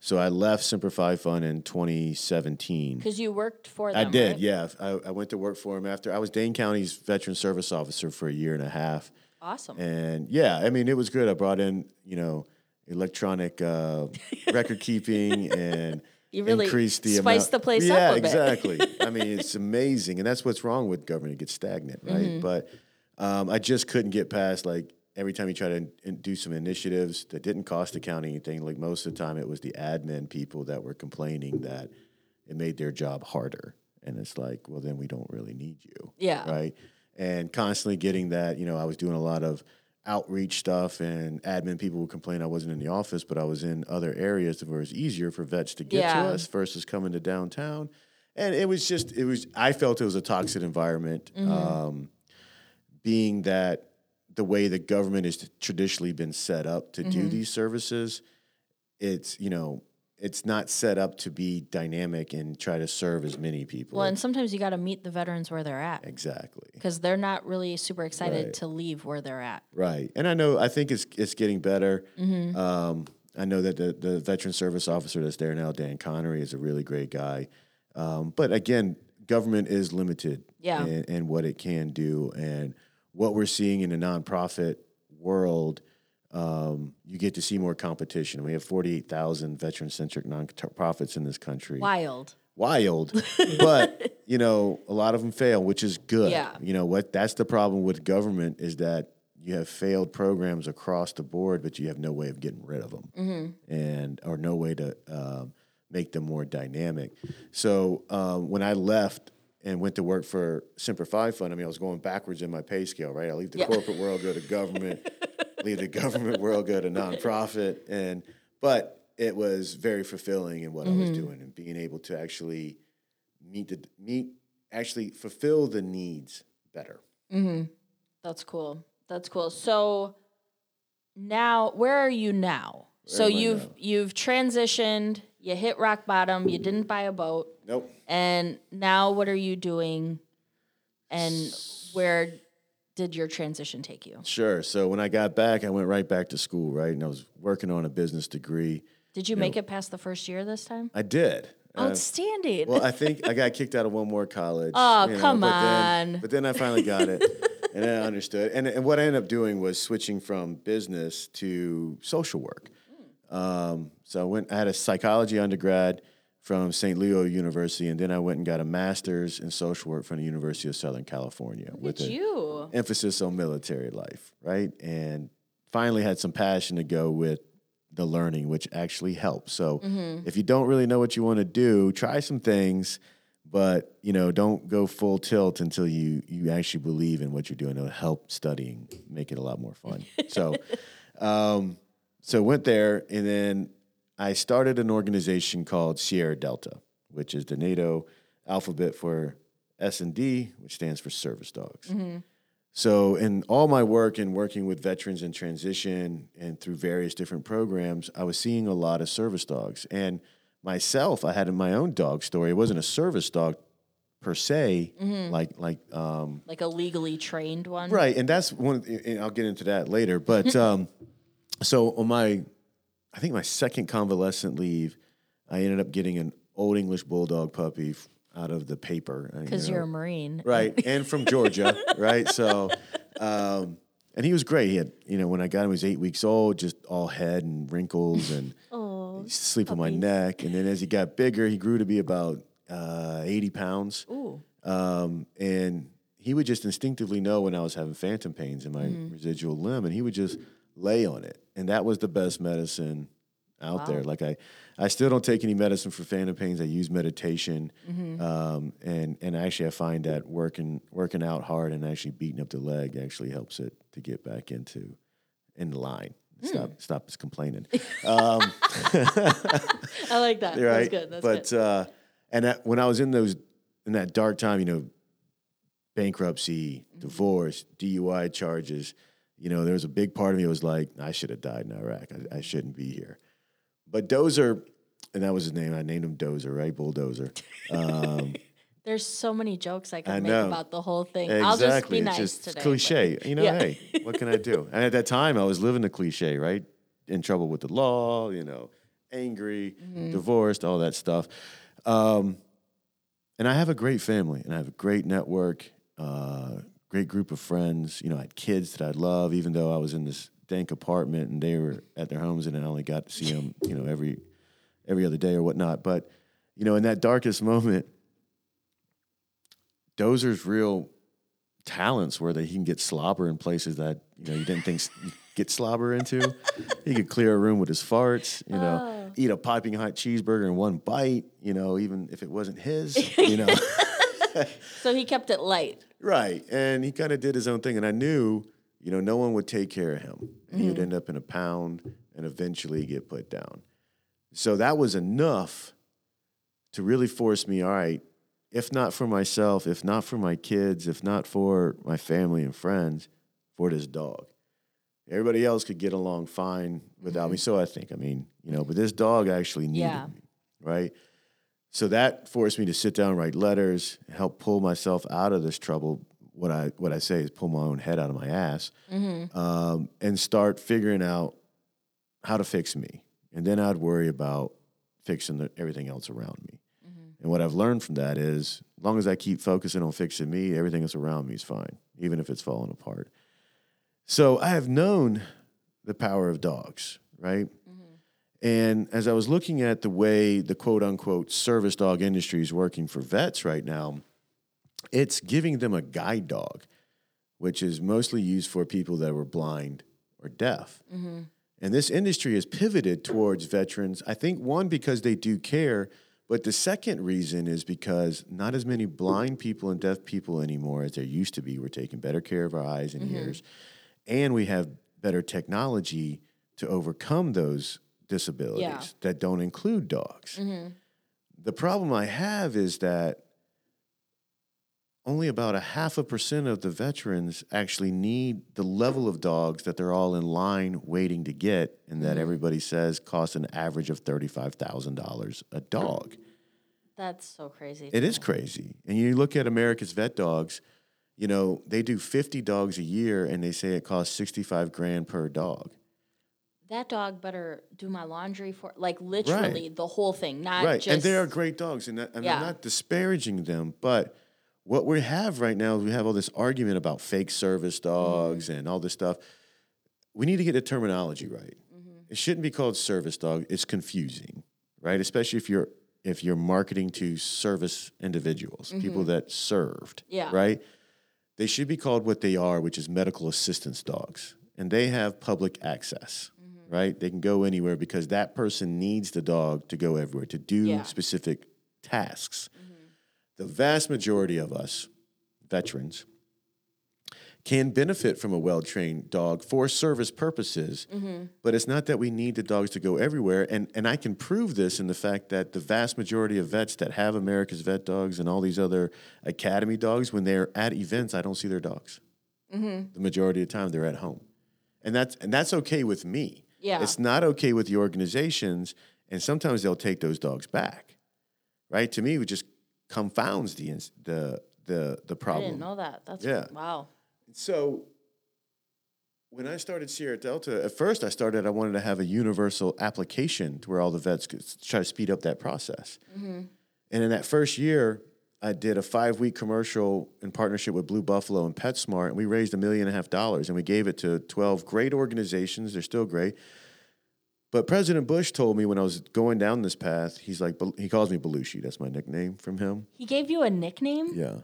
so I left Semper Fi Fund in 2017. Because you worked for them. I did, right? yeah. I, I went to work for him after I was Dane County's veteran service officer for a year and a half. Awesome. And yeah, I mean, it was good. I brought in, you know, electronic uh, record keeping and You really increased the spiced amount. the place yeah, up bit. exactly. I mean, it's amazing, and that's what's wrong with government. It gets stagnant, right? Mm-hmm. But um, I just couldn't get past like every time you try to in, in- do some initiatives that didn't cost the county anything. Like most of the time, it was the admin people that were complaining that it made their job harder, and it's like, well, then we don't really need you Yeah. right? And constantly getting that, you know, I was doing a lot of outreach stuff, and admin people would complain I wasn't in the office, but I was in other areas where it was easier for vets to get Yeah. to us versus coming to downtown. And it was just, it was, I felt it was a toxic environment, um, being that the way the government has traditionally been set up to do these services, it's, you know, it's not set up to be dynamic and try to serve as many people. Well, and sometimes you got to meet the veterans where they're at exactly. because they're not really super excited Right. to leave where they're at. Right, and I know I think it's it's getting better. Mm-hmm. Um, I know that the the veteran service officer that's there now, Dan Connery, is a really great guy. Um, but again, government is limited Yeah. in, in what it can do, and what we're seeing in the nonprofit world. Um, you get to see more competition. We have forty eight thousand veteran centric nonprofits in this country Wild. wild, but you know, a lot of them fail, which is good. Yeah. You know what? That's the problem with government is that you have failed programs across the board, but you have no way of getting rid of them, Mm-hmm. and or no way to um, make them more dynamic. So um, when I left and went to work for Semper Fi Fund, I mean, I was going backwards in my pay scale, right? I leave the Yeah. corporate world, go to government, leave the government world, go to nonprofit, and but it was very fulfilling in what I Mm-hmm. was doing and being able to actually meet the meet actually fulfill the needs better. That's cool. That's cool. So now, where are you now? so you've now? you've transitioned. You hit rock bottom. You didn't buy a boat, Nope. and now what are you doing? And where did your transition take you? Sure. So when I got back, I went right back to school, right? And I was working on a business degree. Did you make it past the first year this time? I did. Uh, Outstanding. well, I think I got kicked out of one more college. Oh, you know, come but then- on. but then I finally got it, and I understood. And and what I ended up doing was switching from business to social work. Um, so I went. I had a psychology undergrad from St. Leo University, and then I went and got a master's in social work from the University of Southern California with Look at a you. emphasis on military life, right? And finally had some passion to go with the learning, which actually helps. So if you don't really know what you want to do, try some things, but you know, don't go full tilt until you you actually believe in what you're doing. It'll help studying make it a lot more fun. so um so went there and then I started an organization called Sierra Delta, which is the NATO alphabet for S and D, which stands for service dogs. So, in all my work and working with veterans in transition and through various different programs, I was seeing a lot of service dogs. And myself, I had my own dog story. It wasn't a service dog per se, like like um, Like a legally trained one. right. And that's one. And I'll get into that later. But um, so on my, I think my second convalescent leave, I ended up getting an old English bulldog puppy f- out of the paper uh, you Because know you're a Marine. right and from georgia right so um and he was great he had you know when i got him he was eight weeks old just all head and wrinkles and Oh. he used to sleep on my neck and then as he got bigger he grew to be about uh 80 pounds Ooh. um and he would just instinctively know when i was having phantom pains in my Mm-hmm. residual limb and he would just lay on it and that was the best medicine out there like i i still don't take any medicine for phantom pains i use meditation Mm-hmm. um, and and actually I find that working working out hard and actually beating up the leg actually helps it to get back into in line. Hmm. Stop stop complaining. Um, I like that. right? That's good. That's but good. uh, and that, when I was in those in that dark time, you know, bankruptcy, Mm-hmm. divorce, DUI charges, you know, there was a big part of me was like, I should have died in Iraq. I, I shouldn't be here. But Dozer, and that was his name. I named him Dozer, right? Bulldozer. Um, There's so many jokes I can make about the whole thing. I'll just be Exactly. nice it's just today. cliche. You know, Yeah. hey, what can I do? And at that time, I was living the cliche, right? In trouble with the law, you know, angry, Mm-hmm. divorced, all that stuff. Um, and I have a great family, and I have a great network, uh, great group of friends. You know, I had kids that I love, even though I was in this dank apartment and they were at their homes, and I only got to see them, you know, every every other day or whatnot. But you know, in that darkest moment, Dozer's real talents were that he can get slobber in places that you know you didn't think get slobber into. he could clear a room with his farts. You know, oh. eat a piping hot cheeseburger in one bite. You know, even if it wasn't his. You know, So he kept it light. Right? And he kind of did his own thing, and I knew. You know, no one would take care of him. And He would mm-hmm. end up in a pound and eventually get put down. So that was enough to really force me, all right, if not for myself, if not for my kids, if not for my family and friends, for this dog. Everybody else could get along fine without me. Mm-hmm. So I think, I mean, you know, but this dog actually needed Yeah. me, right? So that forced me to sit down, write letters, help pull myself out of this trouble. What I what I say is pull my own head out of my ass, um, and start figuring out how to fix me. And then I'd worry about fixing the, everything else around me. And what I've learned from that is, as long as I keep focusing on fixing me, everything else around me is fine, even if it's falling apart. So I have known the power of dogs, right? And as I was looking at the way the quote unquote service dog industry is working for vets right now, it's giving them a guide dog, which is mostly used for people that were blind or deaf. Mm-hmm. And this industry has pivoted towards veterans. I think one because they do care, But the second reason is because not as many blind people and deaf people anymore as there used to be. We're taking better care of our eyes and mm-hmm. ears, and we have better technology to overcome those disabilities Yeah. that don't include dogs. Mm-hmm. The problem I have is that only about a half a percent of the veterans actually need the level of dogs that they're all in line waiting to get, and that mm-hmm. everybody says costs an average of $35,000 a dog. That's so crazy. It is crazy. And you look at America's vet dogs, you know, they do 50 dogs a year and they say it costs 65 grand per dog. That dog better do my laundry for like literally the whole thing, not right. just and they are great dogs. And, that, and Yeah. I'm not disparaging them, but what we have right now is we have all this argument about fake service dogs Mm-hmm. and all this stuff. We need to get the terminology right. Mm-hmm. It shouldn't be called service dog. It's confusing, right? Especially if you're if you're marketing to service individuals, people that served, Mm-hmm. Yeah. right? They should be called what they are, which is medical assistance dogs. And they have public access, Mm-hmm. Right? They can go anywhere because that person needs the dog to go everywhere to do Yeah. specific tasks. Mm-hmm. The vast majority of us, veterans, can benefit from a well trained dog for service purposes, mm-hmm. but it's not that we need the dogs to go everywhere. And, and I can prove this in the fact that the vast majority of vets that have America's vet dogs and all these other academy dogs, when they're at events, I don't see their dogs. Mm-hmm. The majority of the time, they're at home. And that's, and that's okay with me. Yeah. It's not okay with the organizations, and sometimes they'll take those dogs back. Right? To me, it just confounds the ins- the the the I problem. didn't know that. That's Yeah. wow. So when I started Sierra Delta, at first I started, I wanted to have a universal application to where all the vets could try to speed up that process. Mm-hmm. And in that first year, I did a five week commercial in partnership with Blue Buffalo and PetSmart, and we raised a million and a half dollars, and we gave it to 12 great organizations. They're still great. But President Bush told me when I was going down this path, he's like, he calls me Belushi. That's my nickname from him. He gave you a nickname? Yeah.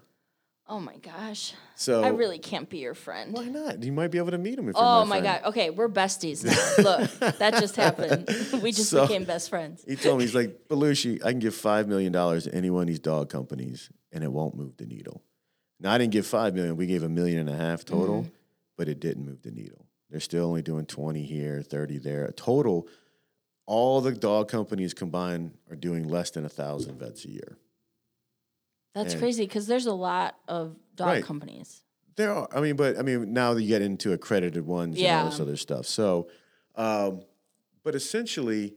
Oh my gosh. So I really can't be your friend. why not? You might be able to meet him if you're Oh my my god. Okay, we're besties now. Look, that just happened. We just So- became best friends. He told me, he's like, Belushi, I can give $5 million to any one of these dog companies and it won't move the needle. Now, I didn't give 5 million. We gave a million and a half total, Mm-hmm. but it didn't move the needle. They're still only doing 20 here, 30 there. A Total, all the dog companies combined are doing less than a 1,000 vets a year. That's And- crazy because there's a lot of dog Right. companies. There are, I mean, but I mean, now that you get into accredited ones and all this other stuff. So, um, but essentially,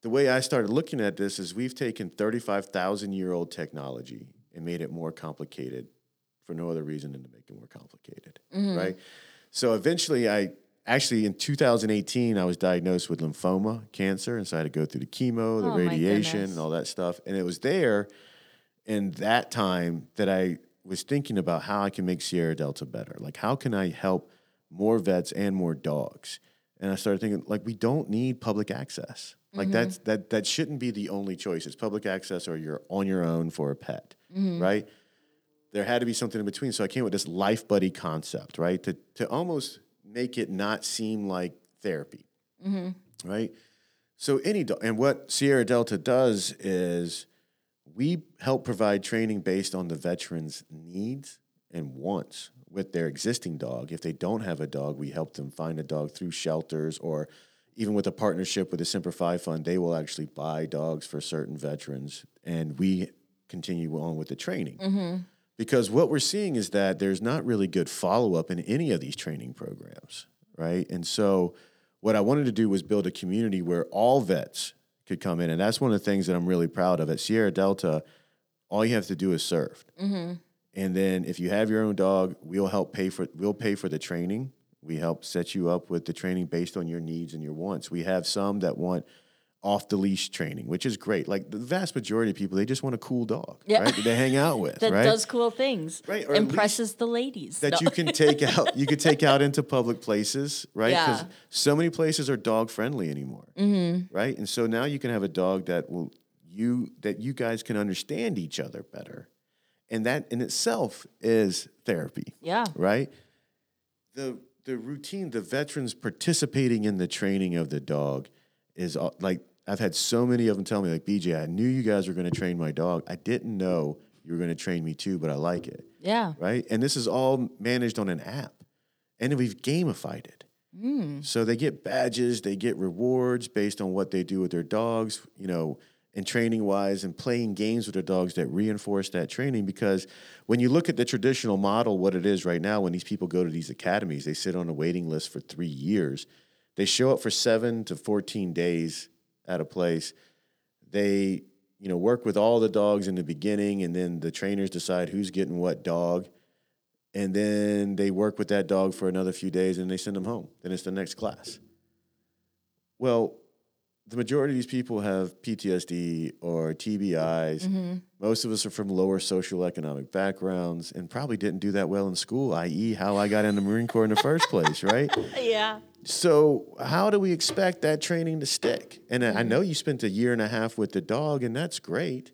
the way I started looking at this is we've taken 35,000 year old technology and made it more complicated for no other reason than to make it more complicated, right? So eventually, I actually in 2018, I was diagnosed with lymphoma cancer, and so I had to go through the chemo, the Oh, radiation, and all that stuff. And it was there in that time that I was thinking about how I can make Sierra Delta better. Like, how can I help more vets and more dogs? And I started thinking, like, we don't need public access. Like mm-hmm. that's that that shouldn't be the only choice. It's public access or you're on your own for a pet, mm-hmm. right? There had to be something in between. So I came with this life buddy concept, right? To to almost make it not seem like therapy, mm-hmm. right? So any do- and what Sierra Delta does is we help provide training based on the veteran's needs and wants with their existing dog. If they don't have a dog, we help them find a dog through shelters or even with a partnership with the Semper Fi Fund, they will actually buy dogs for certain veterans and we continue on with the training. Mm-hmm. Because what we're seeing is that there's not really good follow up in any of these training programs, right? And so what I wanted to do was build a community where all vets could come in. And that's one of the things that I'm really proud of. At Sierra Delta, all you have to do is serve. Mm-hmm. And then if you have your own dog, we'll help pay for we'll pay for the training. We help set you up with the training based on your needs and your wants. We have some that want off the leash training, which is great. Like the vast majority of people, they just want a cool dog, Yeah. right? They hang out with, That right? does cool things. Right, or Impresses the ladies. that No. you can take out you can take out into public places right because Yeah. so many places are dog friendly anymore mm-hmm. right and so now you can have a dog that will you that you guys can understand each other better and that in itself is therapy Yeah. right the the routine the veterans participating in the training of the dog is like I've had so many of them tell me, like, BJ, I knew you guys were going to train my dog. I didn't know you were going to train me too, but I like it. Yeah. Right. And this is all managed on an app. And then we've gamified it. Mm. So they get badges, they get rewards based on what they do with their dogs, you know, and training wise and playing games with their dogs that reinforce that training. Because when you look at the traditional model, what it is right now, when these people go to these academies, they sit on a waiting list for three years. They show up for seven to 14 days at a place. They, you know, work with all the dogs in the beginning, and then the trainers decide who's getting what dog and then they work with that dog for another few days and they send them home. Then it's the next class. Well, the majority of these people have PTSD or TBIs. Mm-hmm. Most of us are from lower social economic backgrounds and probably didn't do that well in school, i.e., how I got in the Marine Corps in the first place, right? Yeah. So, how do we expect that training to stick? And I I mm-hmm. know you spent a year and a half with the dog, and that's great.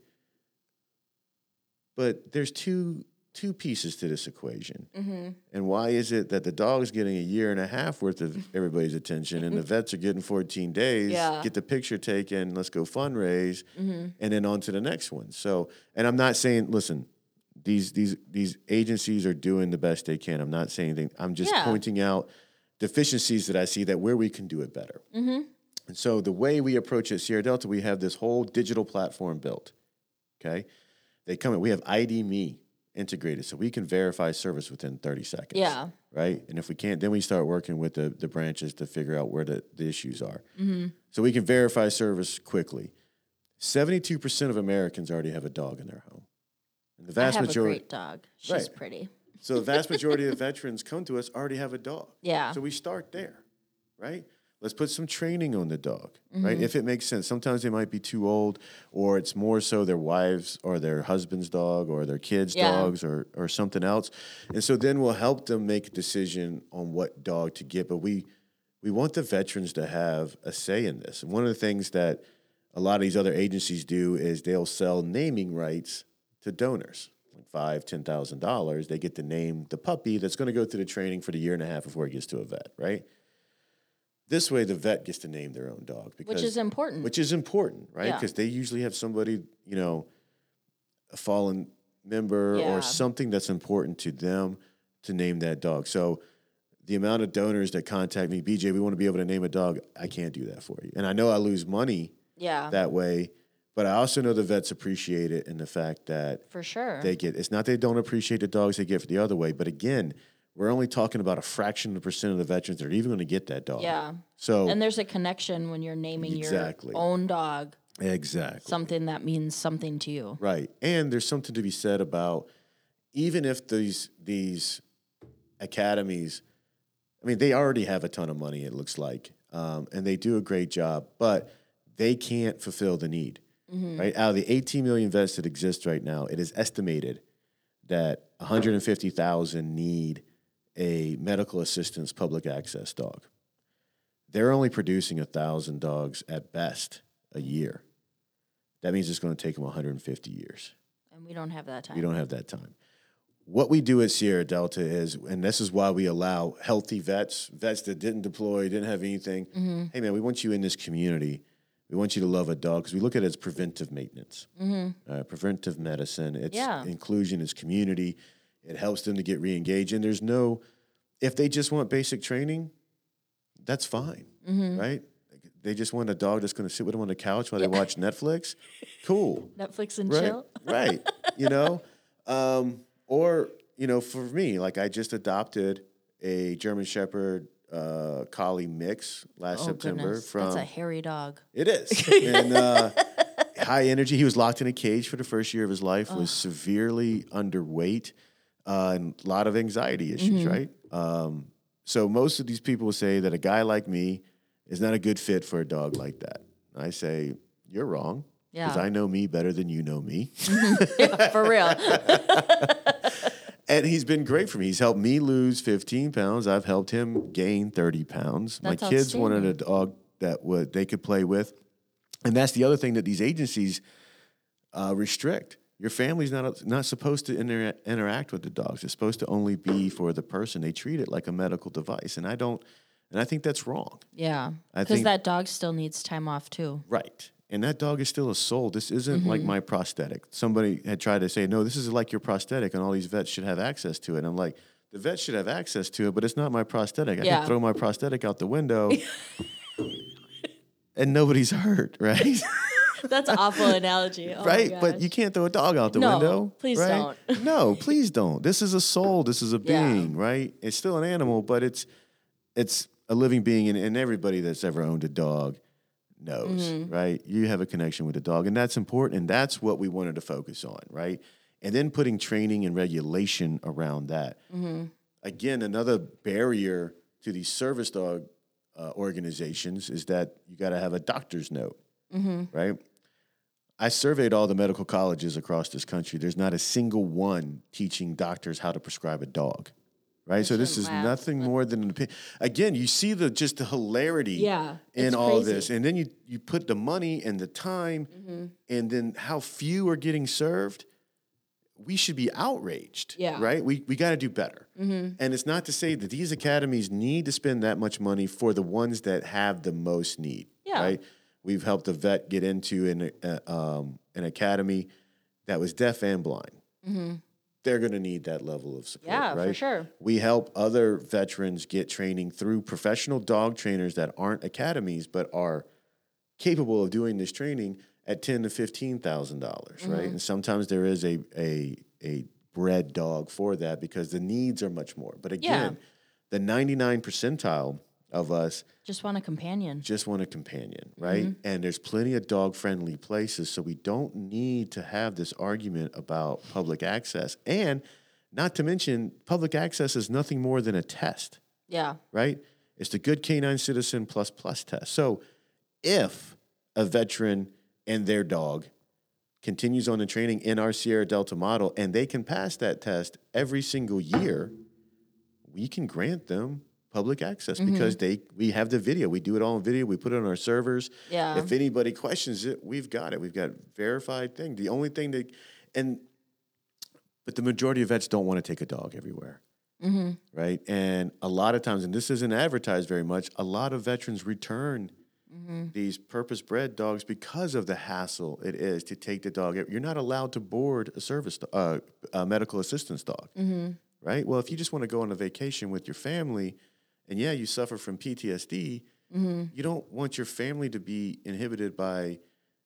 But there's two two pieces to this equation. Mm-hmm. And why is it that the dog's getting a year and a half worth of everybody's attention, and the vets are getting 14 days? Yeah. Get the picture taken. Let's go fundraise, mm-hmm. and then on to the next one. So, and I'm not saying, listen. These these these agencies are doing the best they can. I'm not saying anything. I'm just Yeah. pointing out deficiencies that I see that where we can do it better. Mm-hmm. And so the way we approach it at Sierra Delta, we have this whole digital platform built. Okay. They come in, we have ID.me integrated so we can verify service within 30 seconds. Yeah. Right. And if we can't, then we start working with the, the branches to figure out where the, the issues are. Mm-hmm. So we can verify service quickly. 72% of Americans already have a dog in their home. And the vast majority. I have majority. a great dog. She's Right. pretty. So the vast majority of veterans come to us already have a dog. Yeah. So we start there, right? Let's put some training on the dog, Mm-hmm. right? If it makes sense. Sometimes they might be too old, or it's more so their wives or their husband's dog or their kids' Yeah. dogs or or something else. And so then we'll help them make a decision on what dog to get. But we we want the veterans to have a say in this. And one of the things that a lot of these other agencies do is they'll sell naming rights to donors. Five, ten thousand dollars, they get to name the puppy that's going to go through the training for the year and a half before it gets to a vet, right? This way, the vet gets to name their own dog because Which is important. which is important, right? Yeah. Because they usually have somebody, you know, a fallen member Yeah. or something that's important to them to name that dog. So the amount of donors that contact me, BJ, we want to be able to name a dog. I can't do that for you. And I know I lose money yeah. that way, but I also know the vets appreciate it in the fact that for sure. they get it's not they don't appreciate the dogs they get for the other way, but again, we're only talking about a fraction of the percent of the veterans that are even going to get that dog. yeah. So And there's a connection when you're naming Exactly. your own dog exactly. something that means something to you. Right. And there's something to be said about even if these these academies, I mean, they already have a ton of money, it looks like, um, and they do a great job, but they can't fulfill the need. Right. Out of the 18 million vets that exist right now, it is estimated that 150,000 need a medical assistance public access dog. They're only producing a thousand dogs at best a year. That means it's going to take them 150 years. And we don't have that time. We don't have that time. What we do at Sierra Delta is, and this is why we allow healthy vets, vets that didn't deploy, didn't have anything. Mm-hmm. Hey, man, we want you in this community. We want you to love a dog because we look at it as preventive maintenance, uh, preventive medicine. It's Mm-hmm. Yeah. inclusion, it's community. It helps them to get re-engaged. And there's no, if they just want basic training, that's fine, Mm-hmm. right? They just want a dog that's going to sit with them on the couch while they watch Netflix. Cool Netflix and right, chill. right. You know, um, or you know, for me, like I just adopted a German Shepherd uh, Collie mix last Oh, September goodness. from. That's a hairy dog. it is and uh, high energy. He was locked in a cage for the first year of his life. Was severely underweight uh, and a lot of anxiety issues. Mm-hmm. Right. Um, so most of these people say that a guy like me is not a good fit for a dog like that. I say you're wrong because Yeah. I know me better than you know me. For real. And he's been great for me. He's helped me lose 15 pounds. I've helped him gain 30 pounds. That's My kids wanted a dog that would they could play with. And that's the other thing that these agencies uh, restrict. Your family's not not supposed to inter- interact with the dogs. It's supposed to only be for the person. They treat it like a medical device, and I don't And I think that's wrong. Yeah. Because that dog still needs time off too. Right. And that dog is still a soul. This isn't like Mm-hmm. my prosthetic. Somebody had tried to say, no, this is like your prosthetic, and all these vets should have access to it. And I'm like, the vet should have access to it, but it's not my prosthetic. I Yeah. can throw my prosthetic out the window and nobody's hurt, right? That's an awful analogy. Oh right? But you can't throw a dog out the No, window. please right? don't. no, please don't. This is a soul. This is a Yeah. being, right? It's still an animal, but it's it's a living being, and, and everybody that's ever owned a dog knows, Mm-hmm. right? You have a connection with the dog, and that's important, and that's what we wanted to focus on, right? And then putting training and regulation around that. Mm-hmm. Again, another barrier to these service dog uh, organizations is that you got to have a doctor's note, Mm-hmm. right? I surveyed all the medical colleges across this country. There's not a single one teaching doctors how to prescribe a dog, right? so this is laugh, nothing more than an opinion. Again, you see the just the hilarity Yeah, in all crazy. this, and then you you put the money and the time, Mm-hmm. and then how few are getting served. We should be outraged, Yeah. Mm-hmm. right? We we got to do better, and it's not to say that these academies need to spend that much money for the ones that have the most need, Yeah. right? We've helped a vet get into an uh, um, an academy that was deaf and blind. They're going to need that level of support. Yeah, for sure. We help other veterans get training through professional dog trainers that aren't academies but are capable of doing this training at ten to fifteen thousand dollars, Mm-hmm. right? And sometimes there is a a a bred dog for that because the needs are much more. But again, the ninety nine percentile of us Just want a companion. just want a companion, right? Mm-hmm. And there's plenty of dog friendly places, so we don't need to have this argument about public access. And not to mention, public access is nothing more than a test, Yeah. right? It's the Good Canine Citizen Plus Plus test. So if a veteran and their dog continues on the training in our Sierra Delta model and they can pass that test every single year, we can grant them public access Mm-hmm. because they we have the video. We do it all in video. We put it on our servers. Yeah. If anybody questions it, we've got it. We've got verified thing. The only thing that and but the majority of vets don't want to take a dog everywhere. Mm-hmm. Right. And a lot of times, and this isn't advertised very much, a lot of veterans return Mm-hmm. these purpose bred dogs because of the hassle it is to take the dog. You're not allowed to board a service, uh, a medical assistance dog. Mm-hmm. Right. Well, if you just want to go on a vacation with your family, and yeah, you suffer from PTSD, Mm-hmm. you don't want your family to be inhibited by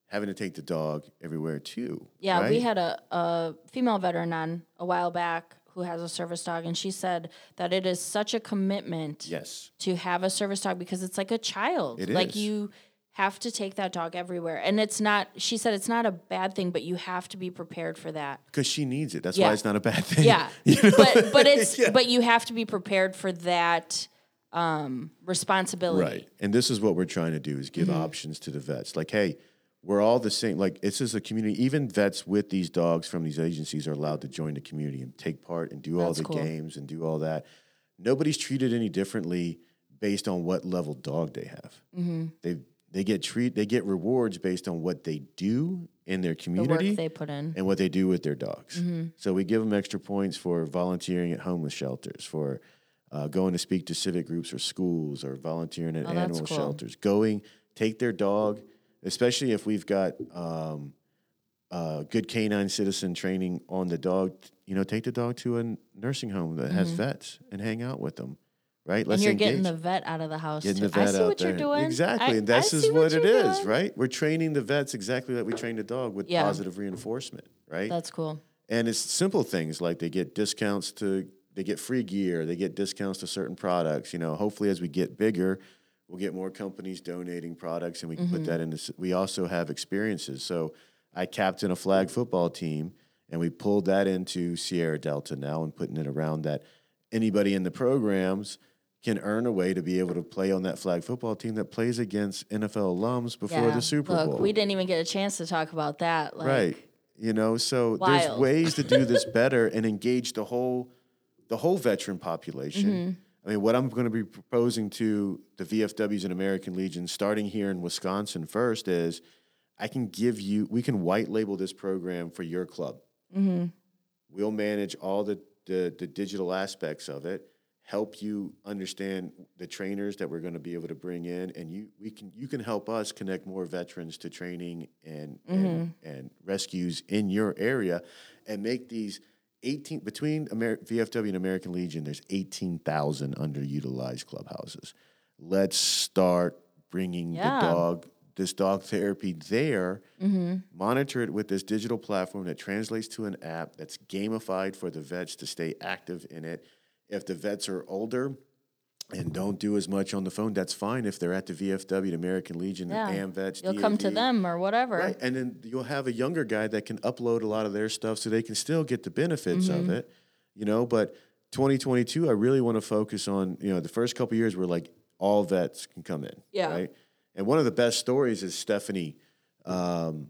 having to take the dog everywhere too. Yeah, we had a, a female veteran on a while back who has a service dog, and she said that it is such a commitment yes. to have a service dog because it's like a child. It like is. you have to take that dog everywhere. And it's not, she said it's not a bad thing, but you have to be prepared for that. Because she needs it. That's Yeah. why it's not a bad thing. Yeah. You know? But but it's Yeah. but you have to be prepared for that um responsibility. Right. And this is what we're trying to do is give Mm-hmm. options to the vets. Like, hey, we're all the same. Like, this is a community. Even vets with these dogs from these agencies are allowed to join the community and take part and do all the cool. games and do all that. Nobody's treated any differently based on what level dog they have. Mm-hmm. They they get treat they get rewards based on what they do in their The community work they put in. and what they do with their dogs. Mm-hmm. So we give them extra points for volunteering at homeless shelters, for uh, going to speak to civic groups or schools, or volunteering at Oh, animal cool. shelters. Going, take their dog, especially if we've got um, uh, good canine citizen training on the dog. You know, take the dog to a nursing home that has vets and hang out with them. Right? Mm-hmm. and you're getting the vet out of the house. Getting the vet I see out what there. you're doing. Exactly. I- and this is what, it is, doing. right? We're training the vets exactly like we train the dog with Yeah. positive reinforcement, right? That's cool. And it's simple things like they get discounts to they get free gear, they get discounts to certain products. You know, hopefully as we get bigger, we'll get more companies donating products and we can put mm-hmm. that into we also have experiences. So I captain a flag football team and we pulled that into Sierra Delta now and putting it around that anybody in the programs can earn a way to be able to play on that flag football team that plays against NFL alums before Yeah. the Super Look, Bowl. we didn't even get a chance to talk about that. Like, right you know so there's ways to do this better and engage the whole the whole veteran population Mm-hmm. i mean what i'm going to be proposing to the vfws and american legion starting here in wisconsin first is i can give you we can white label this program for your club Mm-hmm. we'll manage all the, the the digital aspects of it help you understand the trainers that we're going to be able to bring in and you we can you can help us connect more veterans to training and and, and rescues in your area and make these 18 between Amer- VFW and American Legion there's 18,000 underutilized clubhouses. Let's start bringing Yeah. the dog this dog therapy there. Mm-hmm. Monitor it with this digital platform that translates to an app that's gamified for the vets to stay active in it. If the vets are older and don't do as much on the phone that's fine if they're at the vfw the american legion Yeah. AMVETS, You'll come to them or whatever. Right. And then you'll have a younger guy that can upload a lot of their stuff so they can still get the benefits Mm-hmm. of it, you know. But 2022, I really want to focus on, you know, the first couple years where like all vets can come in. Yeah. Right. And one of the best stories is Stephanie um,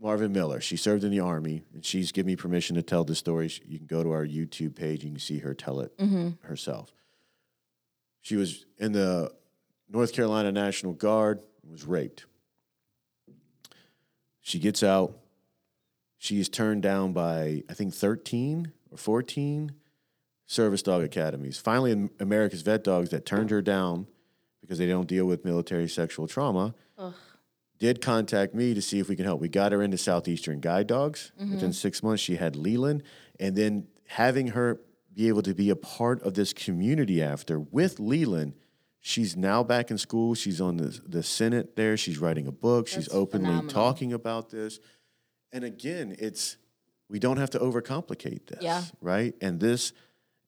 Marvin Miller. She served in the Army and she's given me permission to tell the story. You can go to our YouTube page, and you can see her tell it Mm-hmm. herself. She was in the North Carolina National Guard, was raped. She gets out. She is turned down by, I think, 13 or 14 service dog academies. Finally, in America's Vet Dogs that turned her down because they don't deal with military sexual trauma did contact me to see if we can help. We got her into Southeastern Guide Dogs. Mm-hmm. Within six months, she had Leland. And then having her be able to be a part of this community after with Leland, she's now back in school. She's on the, the Senate there. She's writing a book. she's openly phenomenal. talking about this. And again, it's we don't have to overcomplicate this. Yeah. Right. And this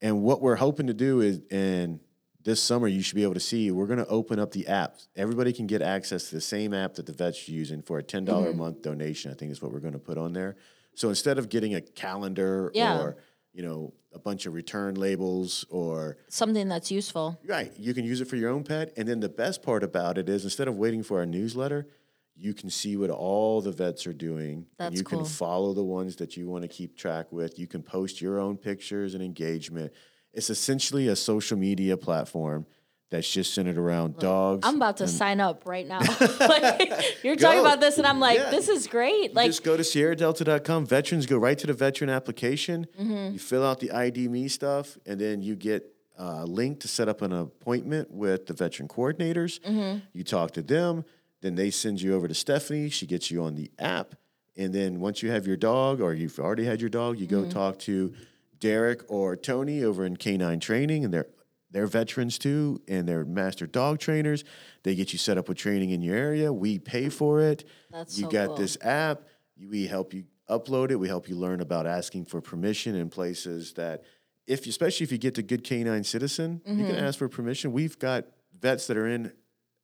and what we're hoping to do is and this summer you should be able to see we're going to open up the app. Everybody can get access to the same app that the vets are using for a $10 Mm-hmm. a month donation. I think is what we're going to put on there. So instead of getting a calendar Yeah. or, you know, a bunch of return labels or Something that's useful. Right. You can use it for your own pet. And then the best part about it is instead of waiting for our newsletter, you can see what all the vets are doing. That's and you cool. can follow the ones that you want to keep track with. You can post your own pictures and engagement. It's essentially a social media platform that's just centered around dogs. I'm about to sign up right now. like, you're talking about this, and I'm like, Yeah. this is great. You Like, just go to sierradelta.com. Veterans go right to the veteran application. Mm-hmm. You fill out the ID.me stuff, and then you get a link to set up an appointment with the veteran coordinators. Mm-hmm. You talk to them. Then they send you over to Stephanie. She gets you on the app. And then once you have your dog, or you've already had your dog, you Mm-hmm. go talk to Derek or Tony over in Canine Training, and they're they're veterans too, and they're master dog trainers. They get you set up with training in your area. We pay for it. That's you so got cool. this app. We help you upload it. We help you learn about asking for permission in places that, if especially if you get to good canine citizen, you Mm-hmm. can ask for permission. We've got vets that are in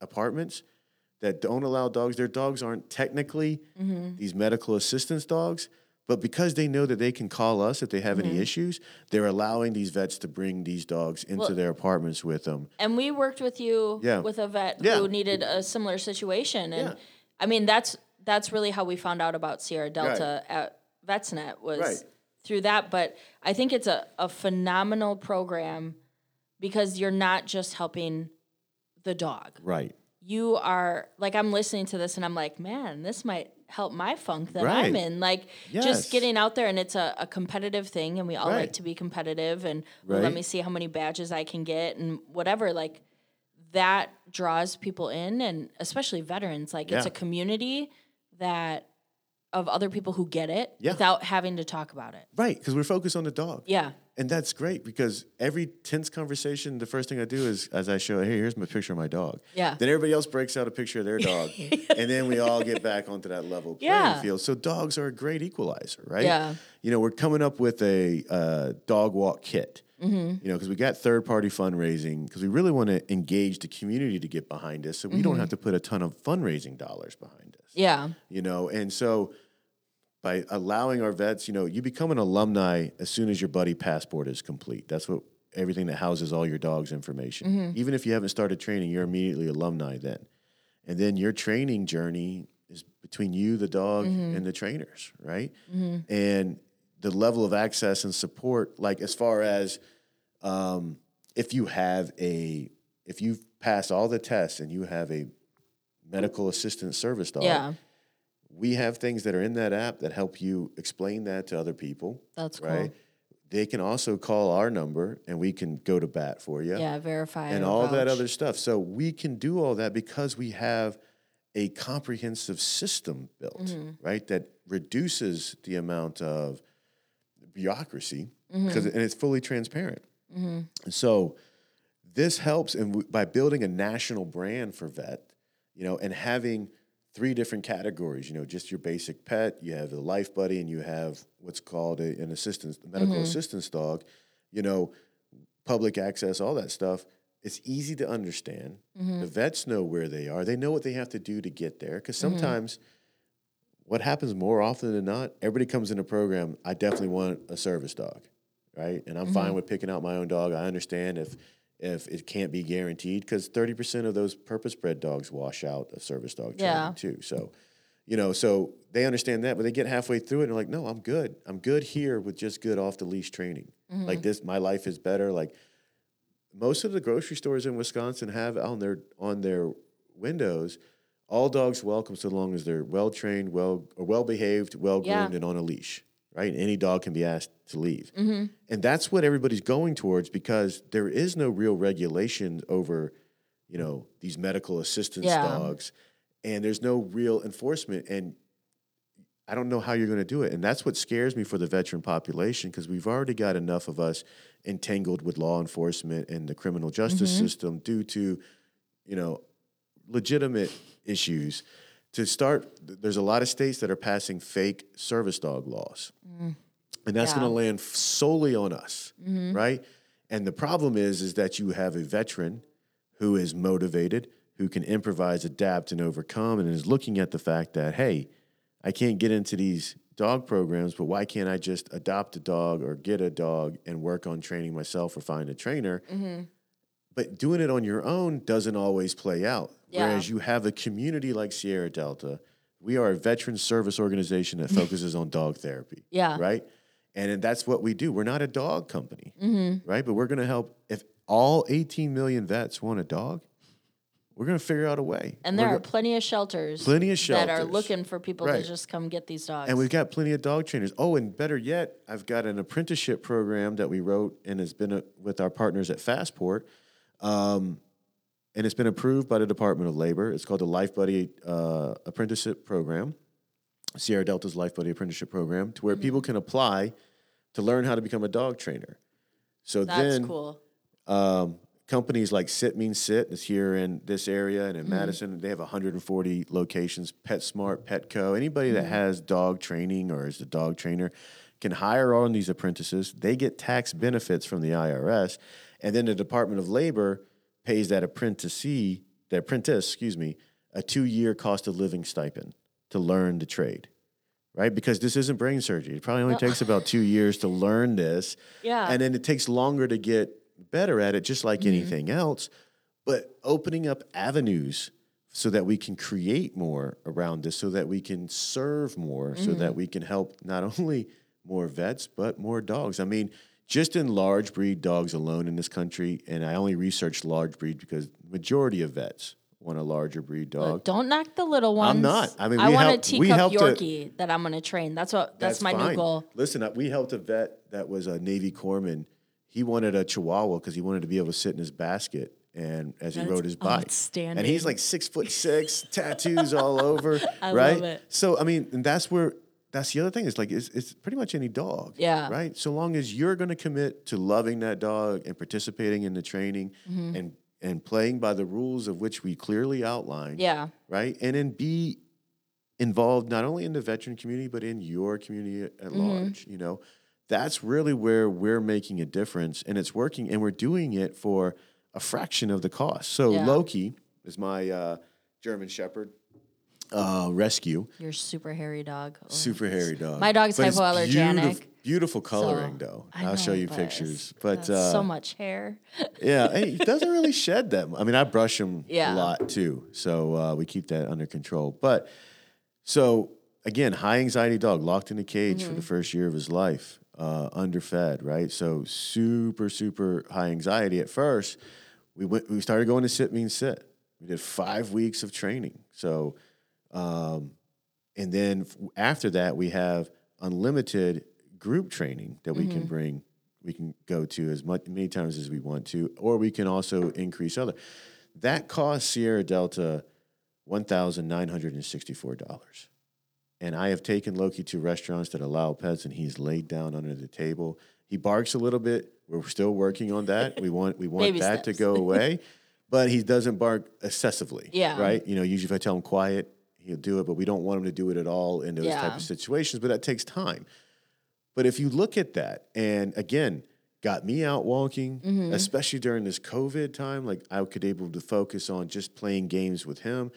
apartments that don't allow dogs. Their dogs aren't technically Mm-hmm. these medical assistance dogs, but because they know that they can call us if they have Mm-hmm. any issues, they're allowing these vets to bring these dogs into Well- their apartments with them. and we worked with you Yeah. with a vet Yeah. who needed a similar situation, and Yeah. I mean that's that's really how we found out about Sierra Delta at VetsNet was Right. through that. But I think it's a, a phenomenal program because you're not just helping the dog. Right. you are like I'm listening to this and I'm like, man, this might help my funk that Right. I'm in. Like Yes. just getting out there and it's a, a competitive thing and we all like to be competitive and well, let me see how many badges I can get and whatever. Like that draws people in and especially veterans. Like it's a community that of other people who get it Yeah. without having to talk about it. Right. Because we're focused on the dog. Yeah. And that's great because every tense conversation, the first thing I do is as I show, hey, here's my picture of my dog. Yeah. Then everybody else breaks out a picture of their dog. and then we all get back onto that level playing Yeah. field. So dogs are a great equalizer, right? Yeah. You know, we're coming up with a uh, dog walk kit. Mm-hmm. You know, because we got third party fundraising because we really want to engage the community to get behind us, so we don't have to put a ton of fundraising dollars behind us Yeah. you know and so by allowing our vets you know you become an alumni as soon as your buddy passport is complete. That's what everything that houses all your dog's information. Mm-hmm. Even if you haven't started training you're immediately alumni then. And then your training journey is between you the dog mm-hmm. and the trainers right? Mm-hmm. And the level of access and support like as far as um, if you have a if you've passed all the tests and you have a medical assistant service dog Yeah. We have things that are in that app that help you explain that to other people That's cool. right they can also call our number and we can go to bat for you Yeah, verify and all that other stuff. So we can do all that because we have a comprehensive system built, Mm-hmm. right? That reduces the amount of bureaucracy Mm-hmm. because and it's fully transparent. And so this helps, and by building a national brand for vet, you know, and having three different categories. You know, just your basic pet, you have the life buddy, and you have what's called a, an assistance, medical mm-hmm. assistance dog. You know, public access, all that stuff. It's easy to understand. The mm-hmm. vets know where they are. They know what they have to do to get there. Because mm-hmm. sometimes, what happens more often than not, everybody comes in a program. I definitely want a service dog, right? And I'm fine with picking out my own dog. I understand if if it can't be guaranteed because 30% of those purpose bred dogs wash out of service dog training Yeah. too. So, you know, so they understand that, but they get halfway through it and they're like, no, I'm good. I'm good here with just good off the leash training. Mm-hmm. Like this, my life is better. Like most of the grocery stores in Wisconsin have on their on their windows, all dogs welcome so long as they're well trained, well or well behaved, well groomed, Yeah. and on a leash. Right? Any dog can be asked to leave. Mm-hmm. And that's what everybody's going towards because there is no real regulation over, you know, these medical assistance Yeah. dogs. And there's no real enforcement. And I don't know how you're going to do it. And that's what scares me for the veteran population because we've already got enough of us entangled with law enforcement and the criminal justice mm-hmm. system due to, you know, legitimate issues. To start, there's a lot of states that are passing fake service dog laws. Mm. And that's Yeah. going to land solely on us, mm-hmm. right? And the problem is, is that you have a veteran who is motivated, who can improvise, adapt, and overcome, and is looking at the fact that, hey, I can't get into these dog programs, but why can't I just adopt a dog or get a dog and work on training myself or find a trainer? Mm-hmm. But doing it on your own doesn't always play out. Yeah. Whereas you have a community like Sierra Delta, we are a veteran service organization that focuses on dog therapy. Yeah. Right. And that's what we do. We're not a dog company, Mm-hmm. right? But we're going to help. If all 18 million vets want a dog, we're going to figure out a way. And We're there are go- plenty of shelters, Plenty of shelters that are looking for people Right. to just come get these dogs. And we've got plenty of dog trainers. Oh, and better yet, I've got an apprenticeship program that we wrote and has been uh with our partners at Fastport. Um, and it's been approved by the Department of Labor. It's called the Life Buddy uh, Apprenticeship Program, Sierra Delta's Life Buddy Apprenticeship Program, to where Mm-hmm. people can apply to learn how to become a dog trainer. So That's then, cool. um, companies like Sit Means Sit is here in this area and in Mm-hmm. Madison. They have 140 locations. PetSmart, Petco, anybody Mm-hmm. that has dog training or is a dog trainer can hire on these apprentices. They get tax benefits from the IRS, and then the Department of Labor pays that apprenticee, that apprentice, excuse me, a two-year cost of living stipend to learn the trade. Right, because this isn't brain surgery. It probably only takes about two years to learn this, Yeah. and then it takes longer to get better at it, just like Mm-hmm. anything else. But opening up avenues so that we can create more around this, so that we can serve more, so Mm-hmm. that we can help not only more vets, but more dogs. I mean, just in large breed dogs alone in this country, and I only researched large breed because majority of vets want a larger breed dog. But don't knock the little ones. I'm not. I mean, I we want helped- a teacup helped a- Yorkie that I'm going to train. That's what. That's, my new goal. Listen, uh, we helped a vet that was a Navy corpsman. He wanted a Chihuahua because he wanted to be able to sit in his basket and as he rode his bike. And he's like six foot six, tattoos all over. I right? love it. So I mean, and that's where that's the other thing. It's like it's, it's pretty much any dog. Yeah. Right. So long as you're going to commit to loving that dog and participating in the training Mm-hmm. and and playing by the rules of which we clearly outlined Yeah. right? And then be involved not only in the veteran community but in your community at Mm-hmm. large. You know, that's really where we're making a difference, and it's working, and we're doing it for a fraction of the cost. So Yeah. Loki is my uh, German Shepherd uh, rescue, Your super hairy dog. Oh, super hairy dog. My dog's But hypoallergenic. Beautiful, beautiful coloring, so- though. I I'll show you pictures. But uh, so much hair. yeah, and he doesn't really shed them. I mean, I brush him Yeah. a lot too, so uh, we keep that under control. But so again, high anxiety dog locked in a cage Mm-hmm. for the first year of his life, uh, underfed, right? So super, super high anxiety at first. We went. We started going to sit means sit. We did five weeks of training. So, um, and then f- after that, we have unlimited group training that we Mm-hmm. can bring we can go to as much many times as we want to, or we can also increase other. That costs Sierra Delta one thousand nine hundred and sixty-four dollars. And I have taken Loki to restaurants that allow pets, and he's laid down under the table. He barks a little bit. We're still working on that. We want we want that to go away, but he doesn't bark excessively. Yeah. Right. You know, usually if I tell him quiet, he'll do it, but we don't want him to do it at all in those type of situations. But that takes time. But if you look at that, and again, got me out walking, Mm-hmm. especially during this COVID time, like I could able to focus on just playing games with him.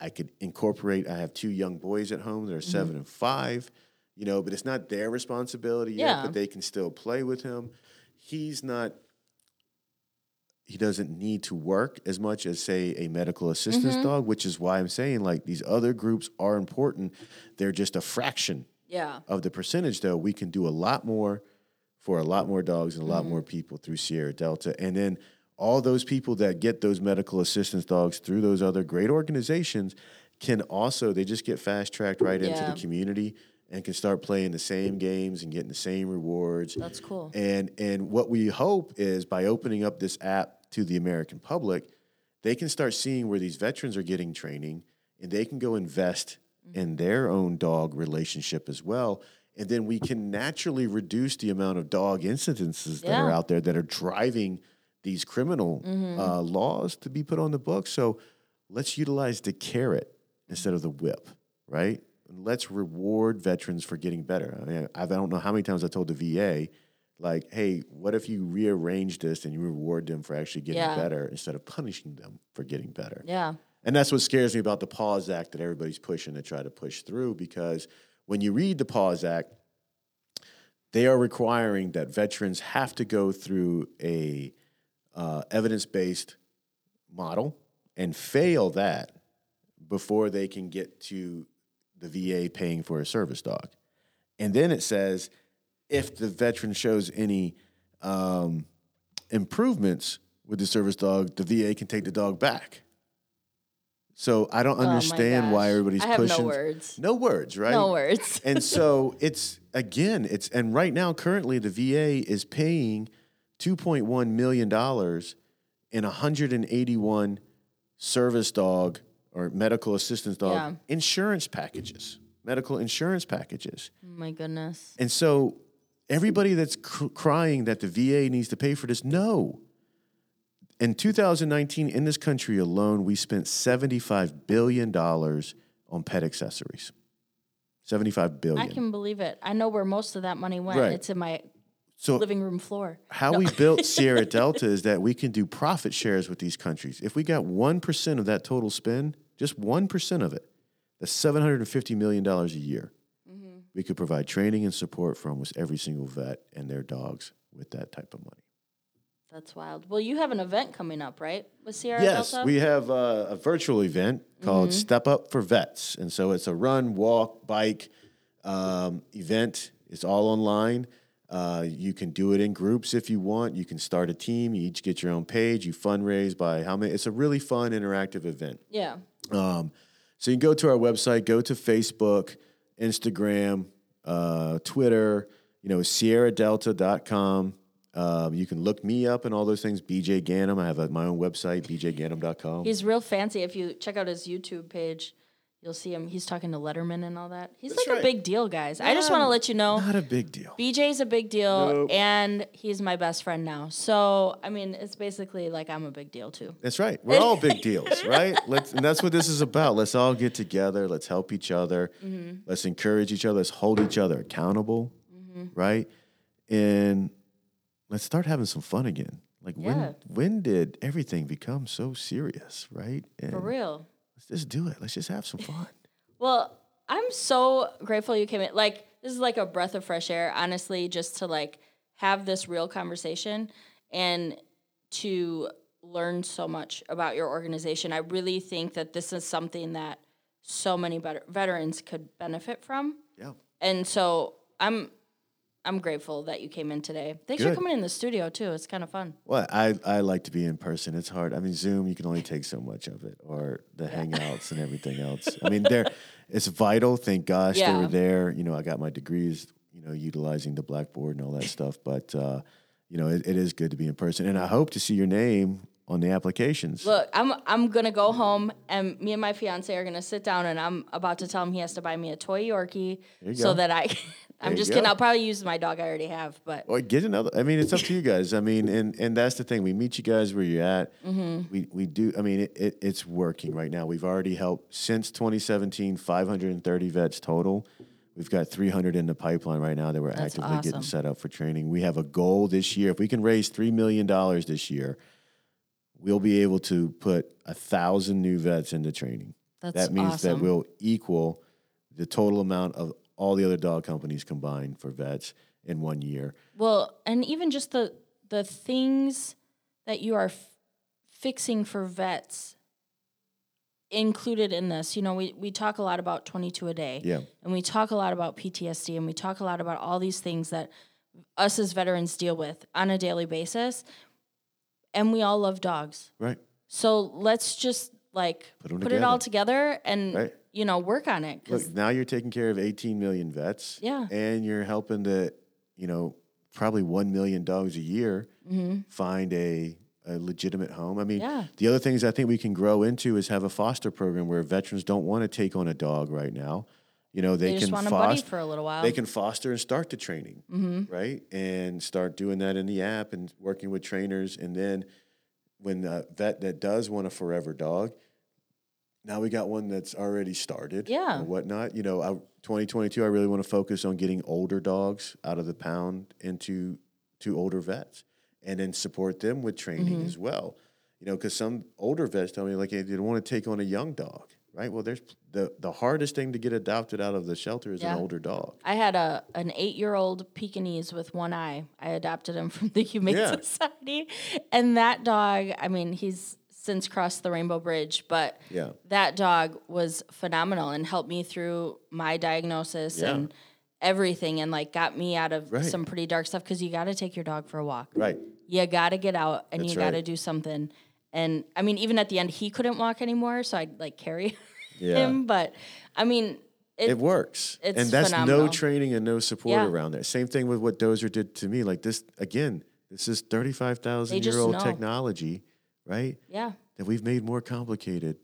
I could incorporate. I have two young boys at home they're Mm-hmm. seven and five, you know, but it's not their responsibility yet. Yeah. But they can still play with him. He's not. He doesn't need to work as much as say a medical assistance Mm-hmm. dog, which is why I'm saying like these other groups are important. They're just a fraction Yeah. of the percentage, though, we can do a lot more for a lot more dogs and a lot more people through Sierra Delta. And then all those people that get those medical assistance dogs through those other great organizations can also, they just get fast tracked right into the community and can start playing the same games and getting the same rewards. That's cool. And and what we hope is by opening up this app to the American public, they can start seeing where these veterans are getting training and they can go invest in their own dog relationship as well. And then we can naturally reduce the amount of dog incidences that are out there that are driving these criminal uh, laws to be put on the books. So let's utilize the carrot instead of the whip, right? And let's reward veterans for getting better. I mean, I don't know how many times I told the VA, like, hey, what if you rearrange this and you reward them for actually getting Yeah. better instead of punishing them for getting better? Yeah. And that's what scares me about the PAWS Act that everybody's pushing to try to push through because when you read the PAWS Act, they are requiring that veterans have to go through a uh, evidence-based model and fail that before they can get to the VA paying for a service dog. And then it says if the veteran shows any um, improvements with the service dog, the VA can take the dog back. So I don't Oh understand why everybody's have no pushing. words. No words, right? No words. and so it's again, it's and right now currently the VA is paying 2.1 million dollars in 181 service dog or medical assistance dog Yeah. insurance packages, medical insurance packages. Oh my goodness. And so everybody that's cr- crying that the VA needs to pay for this, no. In 2019, in this country alone, we spent $75 billion on pet accessories. 75 billion. I can believe it. I know where most of that money went. Right. It's in my so living room floor. how we built Sierra Delta is that we can do profit shares with these countries. If we got 1% of that total spend, just 1% of it, that's $750 million a year. Mm-hmm. We could provide training and support for almost every single vet and their dogs with that type of money. That's wild. Well, you have an event coming up, right? With Sierra Yes, Delta? we have uh, a virtual event called Step Up for Vets, and so it's a run, walk, bike um, event. It's all online. Uh, you can do it in groups if you want. You can start a team. You each get your own page. You fundraise by how many. It's a really fun, interactive event. yeah. Um, so you can go to our website, go to Facebook, Instagram, uh, Twitter, you know, sierradelta.com. Um, you can look me up and all those things. BJ Ganem. I have a, my own website, bjganem.com. He's real fancy. If you check out his YouTube page, you'll see him. He's talking to Letterman and all that. He's That's like right. a big deal, guys. I just want to let you know. Not a big deal. BJ's a big deal, Nope. and he's my best friend now. So, I mean, it's basically like I'm a big deal too. That's right. We're all big deals, right? Let's, and that's what this is about. Let's all get together. Let's help each other. Mm-hmm. Let's encourage each other. Let's hold each other accountable, Mm-hmm. right? And let's start having some fun again. Like Yeah. when when did everything become so serious, right? And For real. Let's just do it. Let's just have some fun. Well, I'm so grateful you came in. Like, this is like a breath of fresh air, honestly, just to like have this real conversation and to learn so much about your organization. I really think that this is something that so many vet- veterans could benefit from. Yeah. And so I'm I'm grateful that you came in today. Thanks for coming in the studio too. It's kind of fun. Well, I, I like to be in person. It's hard. I mean, Zoom, you can only take so much of it, or the hangouts and everything else. I mean, they're it's vital. Thank gosh they were there. You know, I got my degrees. You know, utilizing the blackboard and all that stuff. But uh, you know, it, it is good to be in person. And I hope to see your name on the applications. Look, I'm I'm gonna go home and me and my fiance are gonna sit down and I'm about to tell him he has to buy me a toy Yorkie so that I. I'm you just kidding. go. I'll probably use my dog I already have, but Or get another. I mean, it's up to you guys. I mean, and and that's the thing. We meet you guys where you're at. Mm-hmm. We we do. I mean, it, it, it's working right now. We've already helped since 2017, 530 vets total. We've got 300 in the pipeline right now that we're That's actively getting set up for training. We have a goal this year. If we can raise three million dollars this year, we'll be able to put a thousand new vets into training. that's that means that we'll equal the total amount of all the other dog companies combined for vets in one year. Well, and even just the the things that you are f- fixing for vets included in this. You know, we we talk a lot about 22 a day. Yeah. And we talk a lot about PTSD and we talk a lot about all these things that us as veterans deal with on a daily basis. And we all love dogs. Right. So let's just like Put put it all together. and Right. you know work on it. Look, now you're taking care of 18 million vets. Yeah. And you're helping the, you know, probably 1 million dogs a year find a, a legitimate home. I mean, Mm-hmm. Yeah. the other things I think we can grow into is have a foster program where veterans don't want to take on a dog right now. You know, they, they can just want a buddy foster. for a little while. they can foster and start the training, Mm-hmm. right? And start doing that in the app and working with trainers. And then when the vet that does want a forever dog, now we got one that's already started, Yeah. or whatnot. You know, I, 2022, I really want to focus on getting older dogs out of the pound into to older vets, and then support them with training Mm-hmm. as well. You know, because some older vets tell me like hey, they don't want to take on a young dog, right? Well, there's the the hardest thing to get adopted out of the shelter is Yeah. an older dog. I had a an eight year old Pekingese with one eye. I adopted him from the Humane Yeah. Society, and that dog. I mean, he's since crossed the Rainbow Bridge, but Yeah. that dog was phenomenal and helped me through my diagnosis Yeah. and everything, and like got me out of Right. some pretty dark stuff. Because you got to take your dog for a walk. Right. You got to get out and That's you got to right. do something. And I mean, even at the end, he couldn't walk anymore, so I'd like carry Yeah. him. But I mean, it, It works. it's and that's no training and no support Yeah. around there. Same thing with what Dozer did to me. Like this again, this is 35,000 They year old know. technology, right? yeah, That we've made more complicated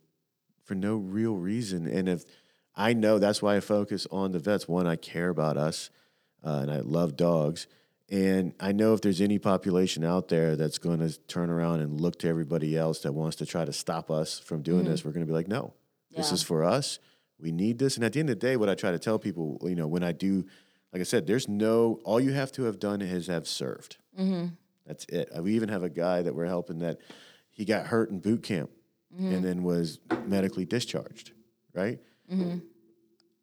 for no real reason. And if I know that's why I focus on the vets. One, I care about us uh, and I love dogs. And I know if there's any population out there that's going to turn around and look to everybody else that wants to try to stop us from doing this, we're going to be like, no, this Mm-hmm. Is for us. We need this. And at the end of the day, what I try to tell people, you know, when I do, like I said, there's no, all you have to have done is have served. Mm-hmm. That's it. We even have a guy that we're helping that he got hurt in boot camp Mm-hmm. and then was medically discharged, right? Mm-hmm.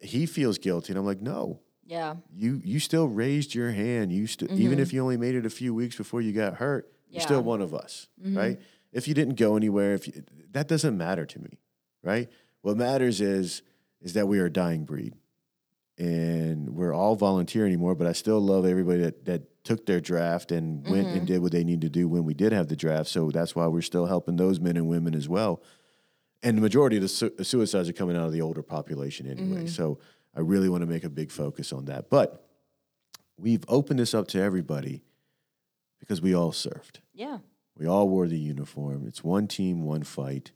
He feels guilty. And I'm like, no, yeah, you you still raised your hand. You still even if you only made it a few weeks before you got hurt, you're still Mm-hmm. One of us, right? If you didn't go anywhere, if you, that doesn't matter to me, right? What matters is is that we are a dying breed, and we're all volunteer anymore. But I still love everybody that that took their draft and went Mm-hmm. and did what they need to do when we did have the draft. So that's why we're still helping those men and women as well. And the majority of the, su- suicides are coming out of the older population anyway. Mm-hmm. So I really want to make a big focus on that. But we've opened this up to everybody because we all served. yeah, We all wore the uniform. It's one team, one fight.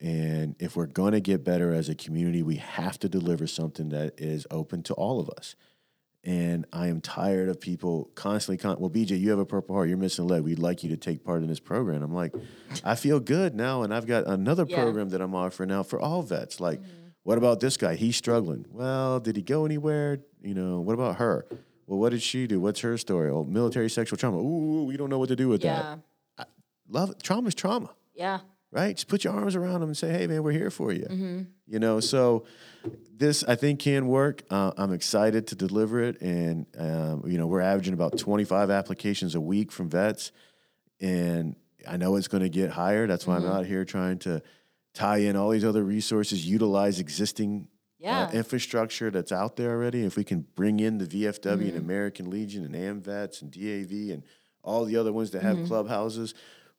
And if we're going to get better as a community, we have to deliver something that is open to all of us. And I am tired of people constantly, con- well, BJ, you have a Purple Heart, you're missing a leg. We'd like you to take part in this program. I'm like, I feel good now. And I've got another Yeah. Mm-hmm. program that I'm offering now for all vets. Like, what about this guy? He's struggling. Well, did he go anywhere? You know, what about her? Well, what did she do? What's her story? Oh, military sexual trauma. Ooh, we don't know what to do with that yeah, love trauma is trauma yeah. right just put your arms around them and say hey man we're here for you Mm-hmm. you know so this i think can work uh, i'm excited to deliver it and um, you know we're averaging about 25 applications a week from vets and i know it's going to get higher that's why Mm-hmm. i'm out here trying to tie in all these other resources utilize existing Yeah. uh, infrastructure that's out there already. If we can bring in the VFW Mm-hmm. and American Legion and AMVETS and DAV and all the other ones that have Mm-hmm. clubhouses,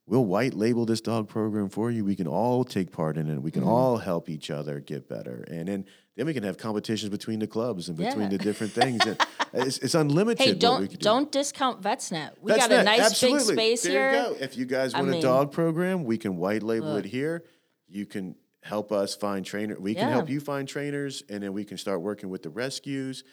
we'll white label this dog program for you. We can all take part in it. We can Mm-hmm. all help each other get better. And then then we can have competitions between the clubs and between Yeah. the different things. And it's, it's unlimited. Hey, don't do. don't discount VetsNet. We That's got a nice Absolutely. big space there here. You go. If you guys I want mean- a dog program, we can white label Look. it here. You can help us find trainer. We can help you find trainers, and then we can start working with the rescues.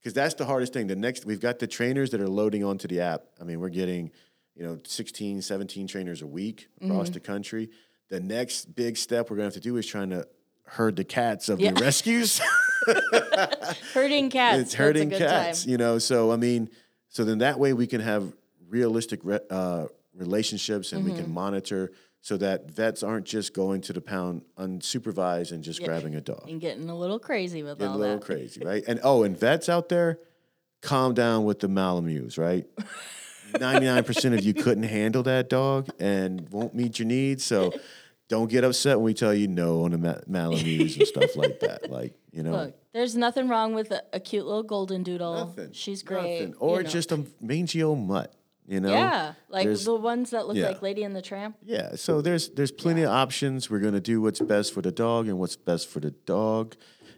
Because that's the hardest thing. The next, we've got the trainers that are loading onto the app. I mean, we're getting, you know, 16, 17 trainers a week across Mm-hmm. the country. The next big step we're going to have to do is trying to herd the cats of Yeah. the rescues. Herding cats. it's herding cats, Time. you know. So I mean, so then that way we can have realistic re- uh, relationships and we Mm-hmm. can monitor so that vets aren't just going to the pound unsupervised and just grabbing a dog. And getting a little crazy with Getting a little that. crazy, right? And oh, and vets out there, calm down with the Malamutes, right? 99% of you couldn't handle that dog and won't meet your needs. So don't get upset when we tell you no on the ma- Malamutes and stuff like that. Like, you know, Look, there's nothing wrong with a, a cute little golden doodle. Nothing. She's great. Nothing. Or you know. just a mangy old mutt, you know? yeah, like There's- the ones that look yeah. like Lady and the Tramp. Yeah. So there's there's plenty of options. We're gonna do what's best for the dog and what's best for the dog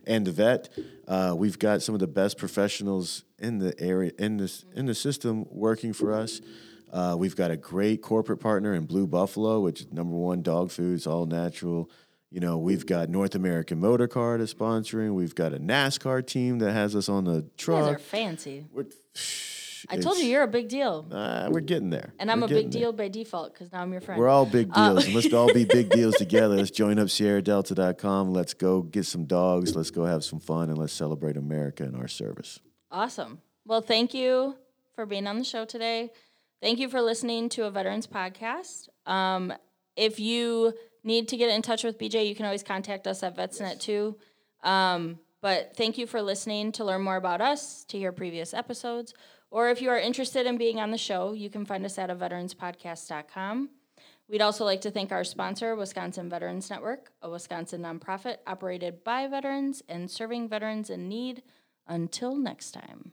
and the vet. Uh, we've got some of the best professionals in the area in this in the system working for us. Uh, we've got a great corporate partner in Blue Buffalo, which is number one dog food foods, all natural. You know, we've got North American Motor Car that's sponsoring. We've got a NASCAR team that has us on the You guys truck. are fancy. We're, I told you you're a big deal. Uh, we're getting there. And I'm We're a big getting there. deal by default because now I'm your friend. We're all big Uh, deals. and let's all be big deals together. Let's join up SierraDelta.com. Let's go get some dogs. Let's go have some fun and let's celebrate America and our service. Awesome. Well, thank you for being on the show today. Thank you for listening to a Veterans podcast. Um, if you need to get in touch with BJ, you can always contact us at VetsNet too. Um, but thank you for listening. To learn more about us, to hear previous episodes, or if you are interested in being on the show, you can find us at a veteranspodcast.com. We'd also like to thank our sponsor, Wisconsin Veterans Network, a Wisconsin nonprofit operated by veterans and serving veterans in need. Until next time.